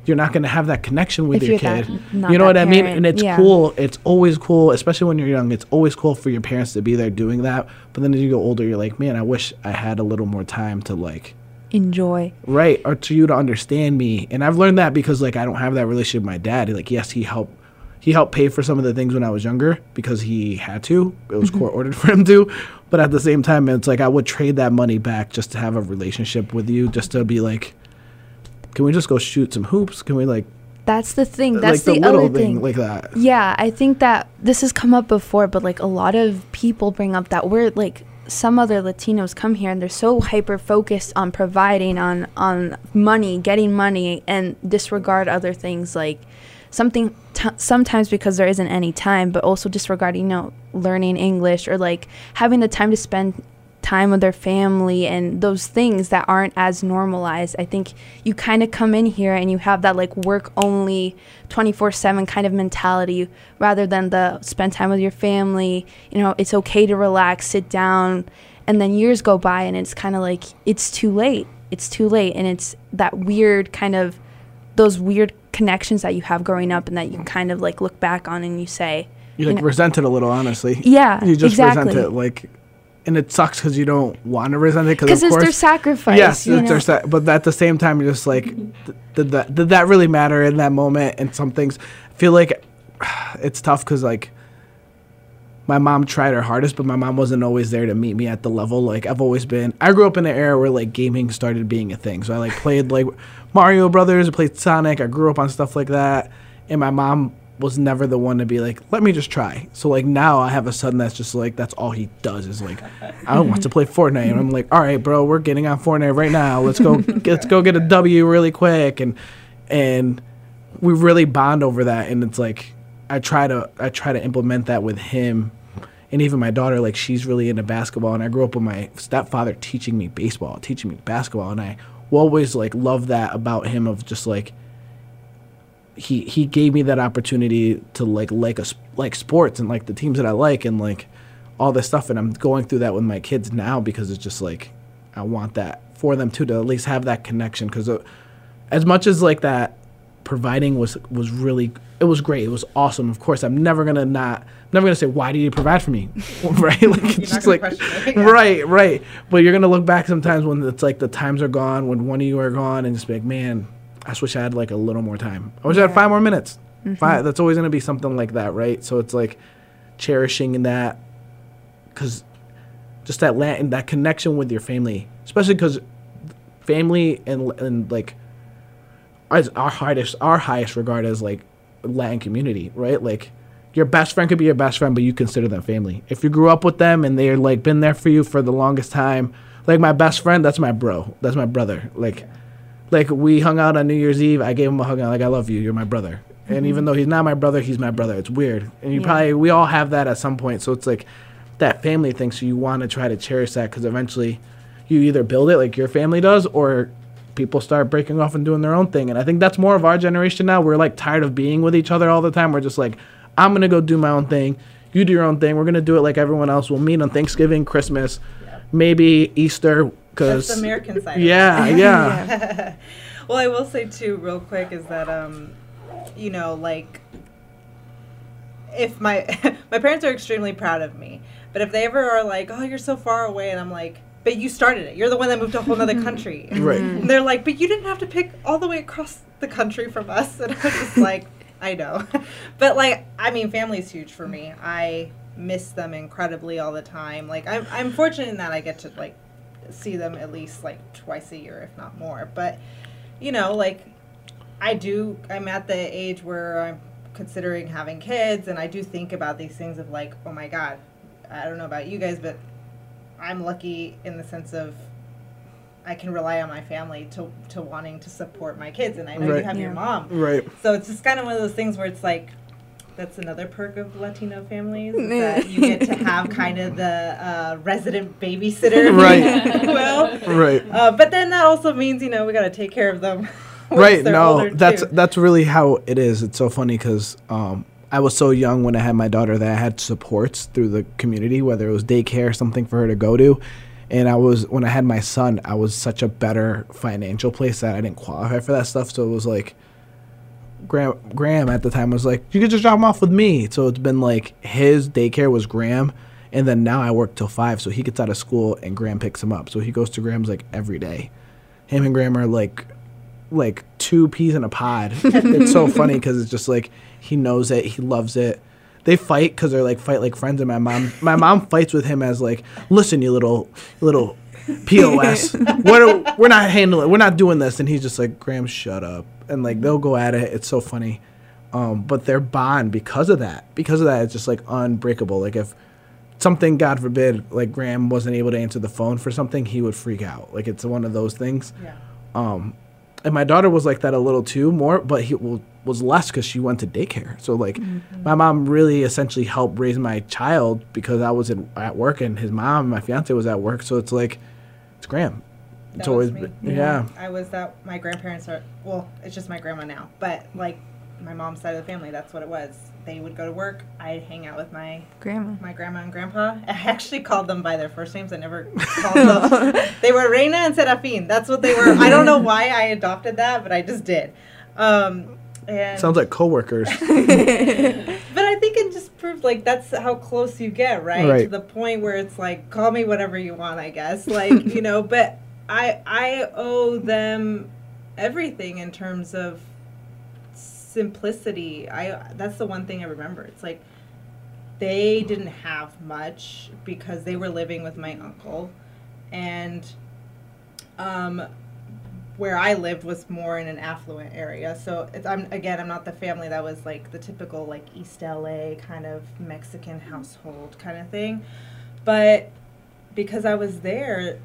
you're not going to have that connection with If your you're that- kid. you know what I mean? And it's yeah. cool. It's always cool, especially when you're young. It's always cool for your parents to be there doing that. But then as you go older, you're like, man, I wish I had a little more time to like, Enjoy. right, or to you to understand me. And I've learned that because like I don't have that relationship with my dad. Like, yes, he helped. He helped pay for some of the things when I was younger because he had to. It was mm-hmm. court ordered for him to. But at the same time, it's like I would trade that money back just to have a relationship with you, just to be like, can we just go shoot some hoops? Can we like That's the thing. That's like the, the, other thing, thing. like that. Yeah, I think that this has come up before, but like a lot of people bring up that we're like some other Latinos come here and they're so hyper focused on providing on on money, getting money, and disregard other things like something t- sometimes because there isn't any time, but also disregarding you know learning English or like having the time to spend time with their family and those things that aren't as normalized. I think you kind of come in here and you have that like work only 24/7 kind of mentality rather than the spend time with your family, you know, it's okay to relax, sit down and then years go by and it's kind of like it's too late. It's too late and it's that weird kind of those weird connections that you have growing up and that you kind of like look back on and you say You like know- resent it a little, honestly. Yeah, you just exactly. resent it, like, and it sucks because you don't want to resent it because it's their sacrifice. Yes, you it's their sa- but at the same time, you're just like, th- did that did that really matter in that moment? And some things I feel like it's tough because like my mom tried her hardest, but my mom wasn't always there to meet me at the level. Like I've always been. I grew up in an era where like gaming started being a thing, so I like played like Mario Brothers, I played Sonic. I grew up on stuff like that, and my mom was never the one to be like, let me just try. So like now I have a son that's just like that's all he does is like, I want to play Fortnite, and I'm like, all right, bro, we're getting on Fortnite right now. Let's go, let's go get a W really quick, and and we really bond over that, and it's like I try to I try to implement that with him. And even my daughter, like she's really into basketball, and I grew up with my stepfather teaching me baseball, teaching me basketball, and I always like love that about him of just like he he gave me that opportunity to like like a like sports and like the teams that I like and like all this stuff. And I'm going through that with my kids now because it's just like I want that for them too to at least have that connection. Because uh, as much as like that providing was was really it was great. It was awesome. Of course I'm never gonna not I'm never gonna say why did you provide for me? Right? Like it's just like it, yeah. right right. But you're gonna look back sometimes when it's like the times are gone when one of you are gone and just be like man I wish I had like a little more time. I wish I had five more minutes. Mm-hmm. Five that's always gonna be something like that right? So it's like cherishing that because just that la- that connection with your family, especially because family and and like as our highest our highest regard as like Latin community, right? Like your best friend could be your best friend, but you consider them family. If you grew up with them and they're like been there for you for the longest time, like my best friend, that's my bro, that's my brother. Like like we hung out on New Year's Eve. I gave him a hug. like, I love you. You're my brother. And mm-hmm. even though he's not my brother, he's my brother. It's weird. And you Yeah. probably we all have that at some point. So it's like that family thing. So you want to try to cherish that because eventually you either build it like your family does or people start breaking off and doing their own thing. And I think that's more of our generation now. We're like tired of being with each other all the time. We're just like, I'm gonna go do my own thing. You do your own thing. We're gonna do it like everyone else. We'll meet on Thanksgiving, Christmas, maybe Easter. Because American side. of yeah, yeah. Well, I will say too, real quick, is that um, you know, like, if my my parents are extremely proud of me, but if they ever are like, "Oh, you're so far away," and I'm like, "But you started it. You're the one that moved to a whole other country." Right. And they're like, "But you didn't have to pick all the way across the country from us," and I'm just like, "I know," but like, I mean, family's huge for me. I miss them incredibly all the time. Like, I'm I'm fortunate in that I get to like see them at least like twice a year, if not more. But you know, like I do. I'm at the age where I'm considering having kids, and I do think about these things of like, oh my god, I don't know about you guys, but I'm lucky in the sense of I can rely on my family to to wanting to support my kids, and I know you Right. have your mom, Right. so it's just kind of one of those things where it's like that's another perk of Latino families that you get to have kind of the uh, resident babysitter, Right. well. Right. Uh, but then that also means you know we got to take care of them. right no that's too. that's really how it is it's so funny because um, i was so young when i had my daughter that i had supports through the community whether it was daycare or something for her to go to and i was when i had my son i was such a better financial place that i didn't qualify for that stuff so it was like graham graham at the time was like you could just drop him off with me so it's been like his daycare was graham and then now i work till five so he gets out of school and graham picks him up so he goes to graham's like every day him and graham are like like two peas in a pod. it's so funny because it's just like he knows it, he loves it. They fight because they're like fight like friends. And my mom, my mom fights with him as like, listen, you little, little pos, we're we're not handling, we're not doing this. And he's just like, Graham, shut up. And like they'll go at it. It's so funny. Um, but their bond because of that, because of that, it's just like unbreakable. Like if something, God forbid, like Graham wasn't able to answer the phone for something, he would freak out. Like it's one of those things. Yeah. Um, and my daughter was like that a little too, more, but he was less because she went to daycare. So like, my mom really essentially helped raise my child because I was in, at work and his mom, my fiance, was at work. So it's like, it's Graham. It's always been- yeah. I was that. My grandparents are well. It's just my grandma now, but like my mom's side of the family, that's what it was. They would go to work. I'd hang out with my Grandma. my grandma and grandpa. I actually called them by their first names. I never called them. they were Reina and Serafin. That's what they were. I don't know why I adopted that, but I just did. Um, and Sounds like coworkers. but I think it just proved like that's how close you get, right? To the point where it's like, call me whatever you want, I guess. Like, you know, but I I owe them everything in terms of simplicity. I that's the one thing I remember. It's like they didn't have much because they were living with my uncle and um where I lived was more in an affluent area. So I'm again, I'm not the family that was like the typical like East LA kind of Mexican household kind of thing. But because I was there,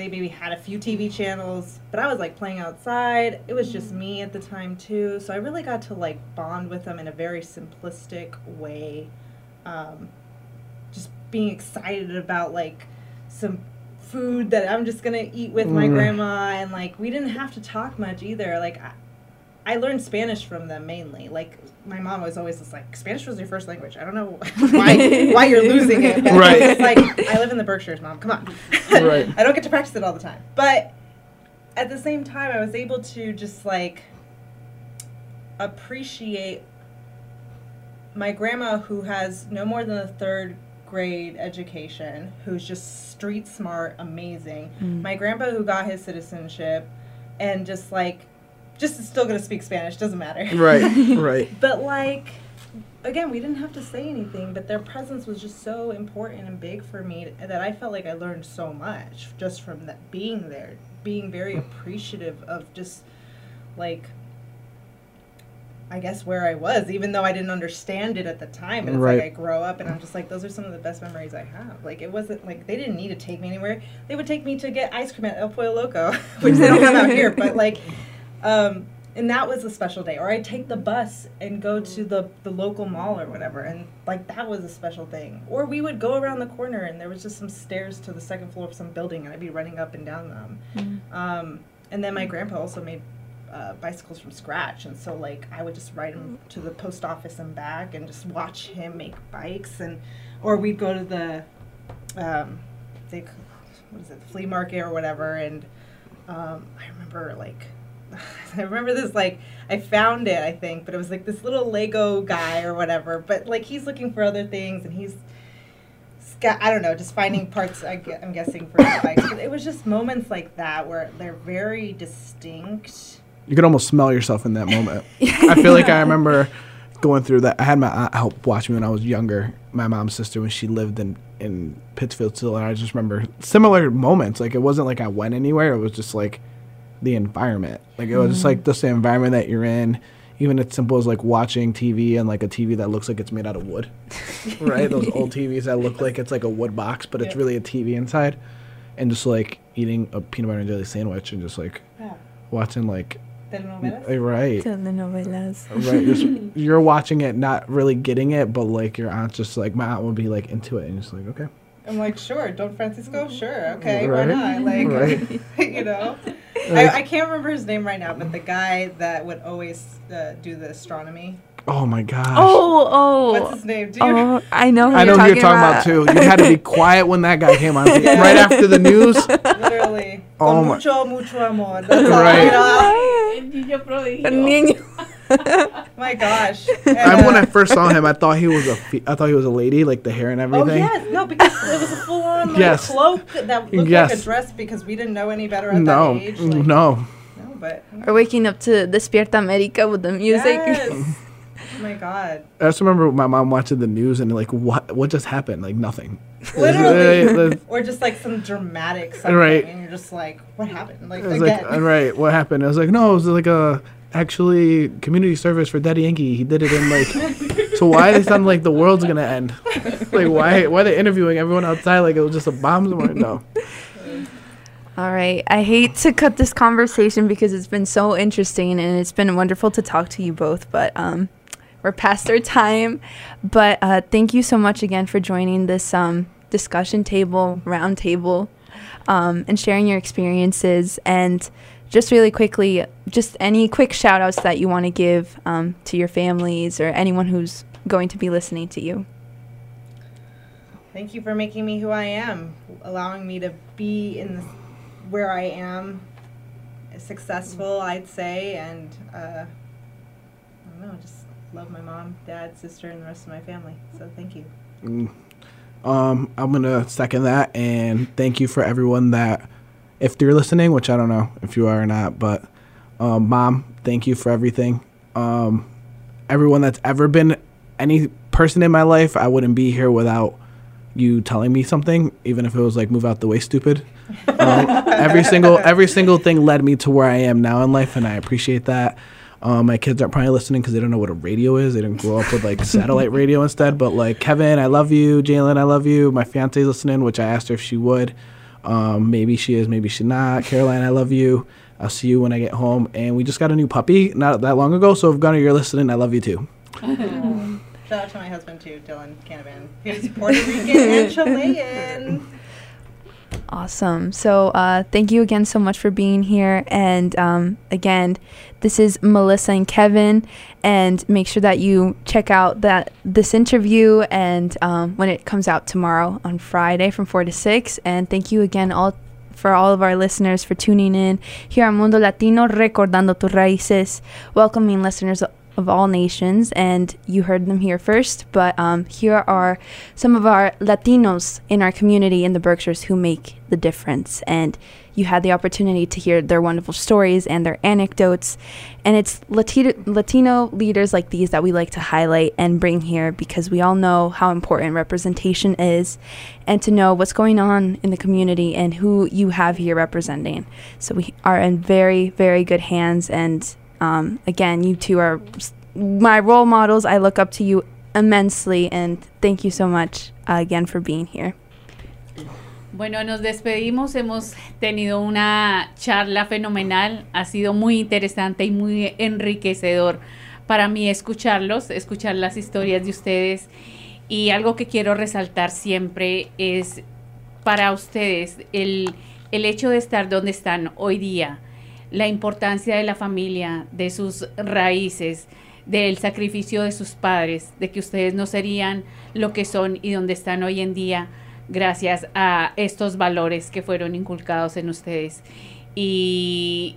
they maybe had a few TV channels, but I was like playing outside. It was just me at the time too. So I really got to like bond with them in a very simplistic way. Um, just being excited about like some food that I'm just gonna eat with my Mm. grandma, and like we didn't have to talk much either. Like I, I learned Spanish from them mainly. Like my mom was always just like Spanish was your first language. I don't know why why you're losing it. But Right. It's like I live in the Berkshires, mom. Come on. Right. I don't get to practice it all the time, but at the same time, I was able to just like appreciate my grandma who has no more than a third grade education, who's just street smart, amazing. Mm. My grandpa who got his citizenship and just like just still gonna speak Spanish, doesn't matter. right, right. But like again, we didn't have to say anything, but their presence was just so important and big for me that I felt like I learned so much just from that being there, being very hmm. appreciative of just like I guess where I was, even though I didn't understand it at the time. And it's Right. like I grow up and I'm just like, those are some of the best memories I have. Like it wasn't like they didn't need to take me anywhere. They would take me to get ice cream at El Pollo Loco, which they don't have out here. But like, um, and that was a special day. Or I'd take the bus and go to the the local mall or whatever, and like that was a special thing. Or we would go around the corner and there was just some stairs to the second floor of some building, and I'd be running up and down them. Um, and then my grandpa also made uh, bicycles from scratch, and so like I would just ride him to the post office and back, and just watch him make bikes, and or we'd go to the um, they what is it flea market or whatever, and um, I remember like I remember this like I found it I think, but it was like this little Lego guy or whatever, but like he's looking for other things, and he's sca- I don't know, just finding parts. I gue- I'm guessing for his bikes. But it was just moments like that where they're very distinct. You could almost smell yourself in that moment. I feel like I remember going through that. I had my aunt help watch me when I was younger. My mom's sister when she lived in in Pittsfield still, and I just remember similar moments. Like it wasn't like I went anywhere. It was just like the environment. Like it was just like just the environment that you're in. Even as simple as like watching TV and like a TV that looks like it's made out of wood, right? Those old TVs that look like it's like a wood box, but it's Yeah. really a TV inside. And just like eating a peanut butter and jelly sandwich and just like Yeah. watching like Telenovelas? Uh, Right. Telenovelas. Right. You're, you're watching it, not really getting it, but like your aunt's just like my aunt would be like into it, and just like okay. I'm like, sure, Don Francisco, sure, okay, Right. why not? Like, Right. you know, Like- I, I can't remember his name right now, but the guy that would always uh, do the astronomy. Oh my gosh. Oh, oh. What's his name? Do you Oh, I know who I know you're who you're talking about. too. You had to be quiet when that guy came on. Yeah. Right after the news. Literally. Oh Con my- mucho, mucho amor. That's all, Right. you know? El niño prodigio. El niño. My gosh. I And, when I first saw him, I thought he was a fe- I thought he was a lady, like the hair and everything. Oh everything. yes, no, because it was a full-on like, Yes. cloak that looked like a dress because we didn't know any better at No, that age. Like, no. no, but Or waking up to Despierta America with the music. Yes. oh my god. I just remember my mom watching the news and like, what what just happened? Like nothing. Literally. Or just like some dramatic something, Right. and you're just like, what happened? Like was again. like, all right, what happened? I was like, no, it was like a actually community service for Daddy Yankee. He did it in like. so why they sound like the world's gonna end? Like why why are they interviewing everyone outside like it was just a bomb somewhere? No. All right. I hate to cut this conversation because it's been so interesting and it's been wonderful to talk to you both, but um, we're past our time. But uh, thank you so much again for joining this um, discussion table, round table, um, and sharing your experiences. And just really quickly, just any quick shout outs that you want to give um, to your families or anyone who's going to be listening to you. Thank you for making me who I am, allowing me to be in this, where I am, successful, I'd say, and uh, I don't know, just love my mom, dad, sister, and the rest of my family. So thank you. Um, I'm gonna second that and thank you for everyone that, if you're listening, which I don't know if you are or not, but um, mom, thank you for everything. Um, everyone that's ever been any person in my life, I wouldn't be here without you telling me something, even if it was like move out the way, stupid. Um, every single every single thing led me to where I am now in life, and I appreciate that. Um, my kids aren't probably listening because they don't know what a radio is. They didn't grow up with like satellite radio instead. But like Kevin, I love you. Jalen, I love you. My fiance's listening, which I asked her if she would. Um, maybe she is, maybe she's not. Caroline, I love you. I'll see you when I get home. And we just got a new puppy not that long ago. So if Gunnar, you're listening, I love you too. Shout out to my husband too, Dylan Canavan. He's Puerto Rican and Chilean. Awesome. So, uh, thank you again so much for being here. And um, again, this is Melissa and Kevin. And make sure that you check out that this interview and um, when it comes out tomorrow on Friday from four to six. And thank you again all for all of our listeners for tuning in here on Mundo Latino, recordando tus raíces, welcoming listeners of all nations, and you heard them here first. But um, here are some of our Latinos in our community in the Berkshires who make the difference. And you had the opportunity to hear their wonderful stories and their anecdotes. And it's Latino, Latino leaders like these that we like to highlight and bring here because we all know how important representation is and to know what's going on in the community and who you have here representing. So we are in very, very good hands. And um, again, you two are my role models. I look up to you immensely, and thank you so much uh, again for being here. Bueno, nos despedimos. Hemos tenido una charla fenomenal. Ha sido muy interesante y muy enriquecedor para mí escucharlos, escuchar las historias de ustedes. Y algo que quiero resaltar siempre es para ustedes el, el hecho de estar donde están hoy día, la importancia de la familia, de sus raíces, del sacrificio de sus padres, de que ustedes no serían lo que son y donde están hoy en día gracias a estos valores que fueron inculcados en ustedes. Y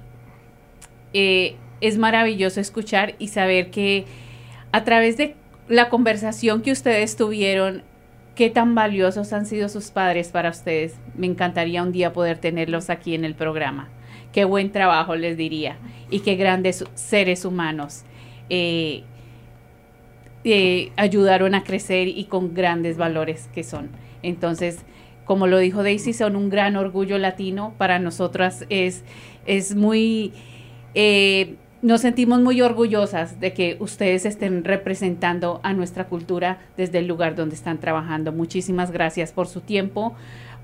eh, es maravilloso escuchar y saber que a través de la conversación que ustedes tuvieron, qué tan valiosos han sido sus padres para ustedes. Me encantaría un día poder tenerlos aquí en el programa. Qué buen trabajo les diría y qué grandes seres humanos eh, eh, ayudaron a crecer y con grandes valores que son. Entonces, como lo dijo Daisy, son un gran orgullo latino. Para nosotras es, es muy... eh, nos sentimos muy orgullosas de que ustedes estén representando a nuestra cultura desde el lugar donde están trabajando. Muchísimas gracias por su tiempo,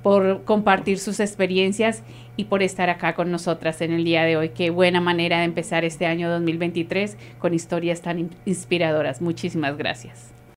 por compartir sus experiencias y por estar acá con nosotras en el día de hoy. Qué buena manera de empezar este año 2023 con historias tan in- inspiradoras. Muchísimas gracias.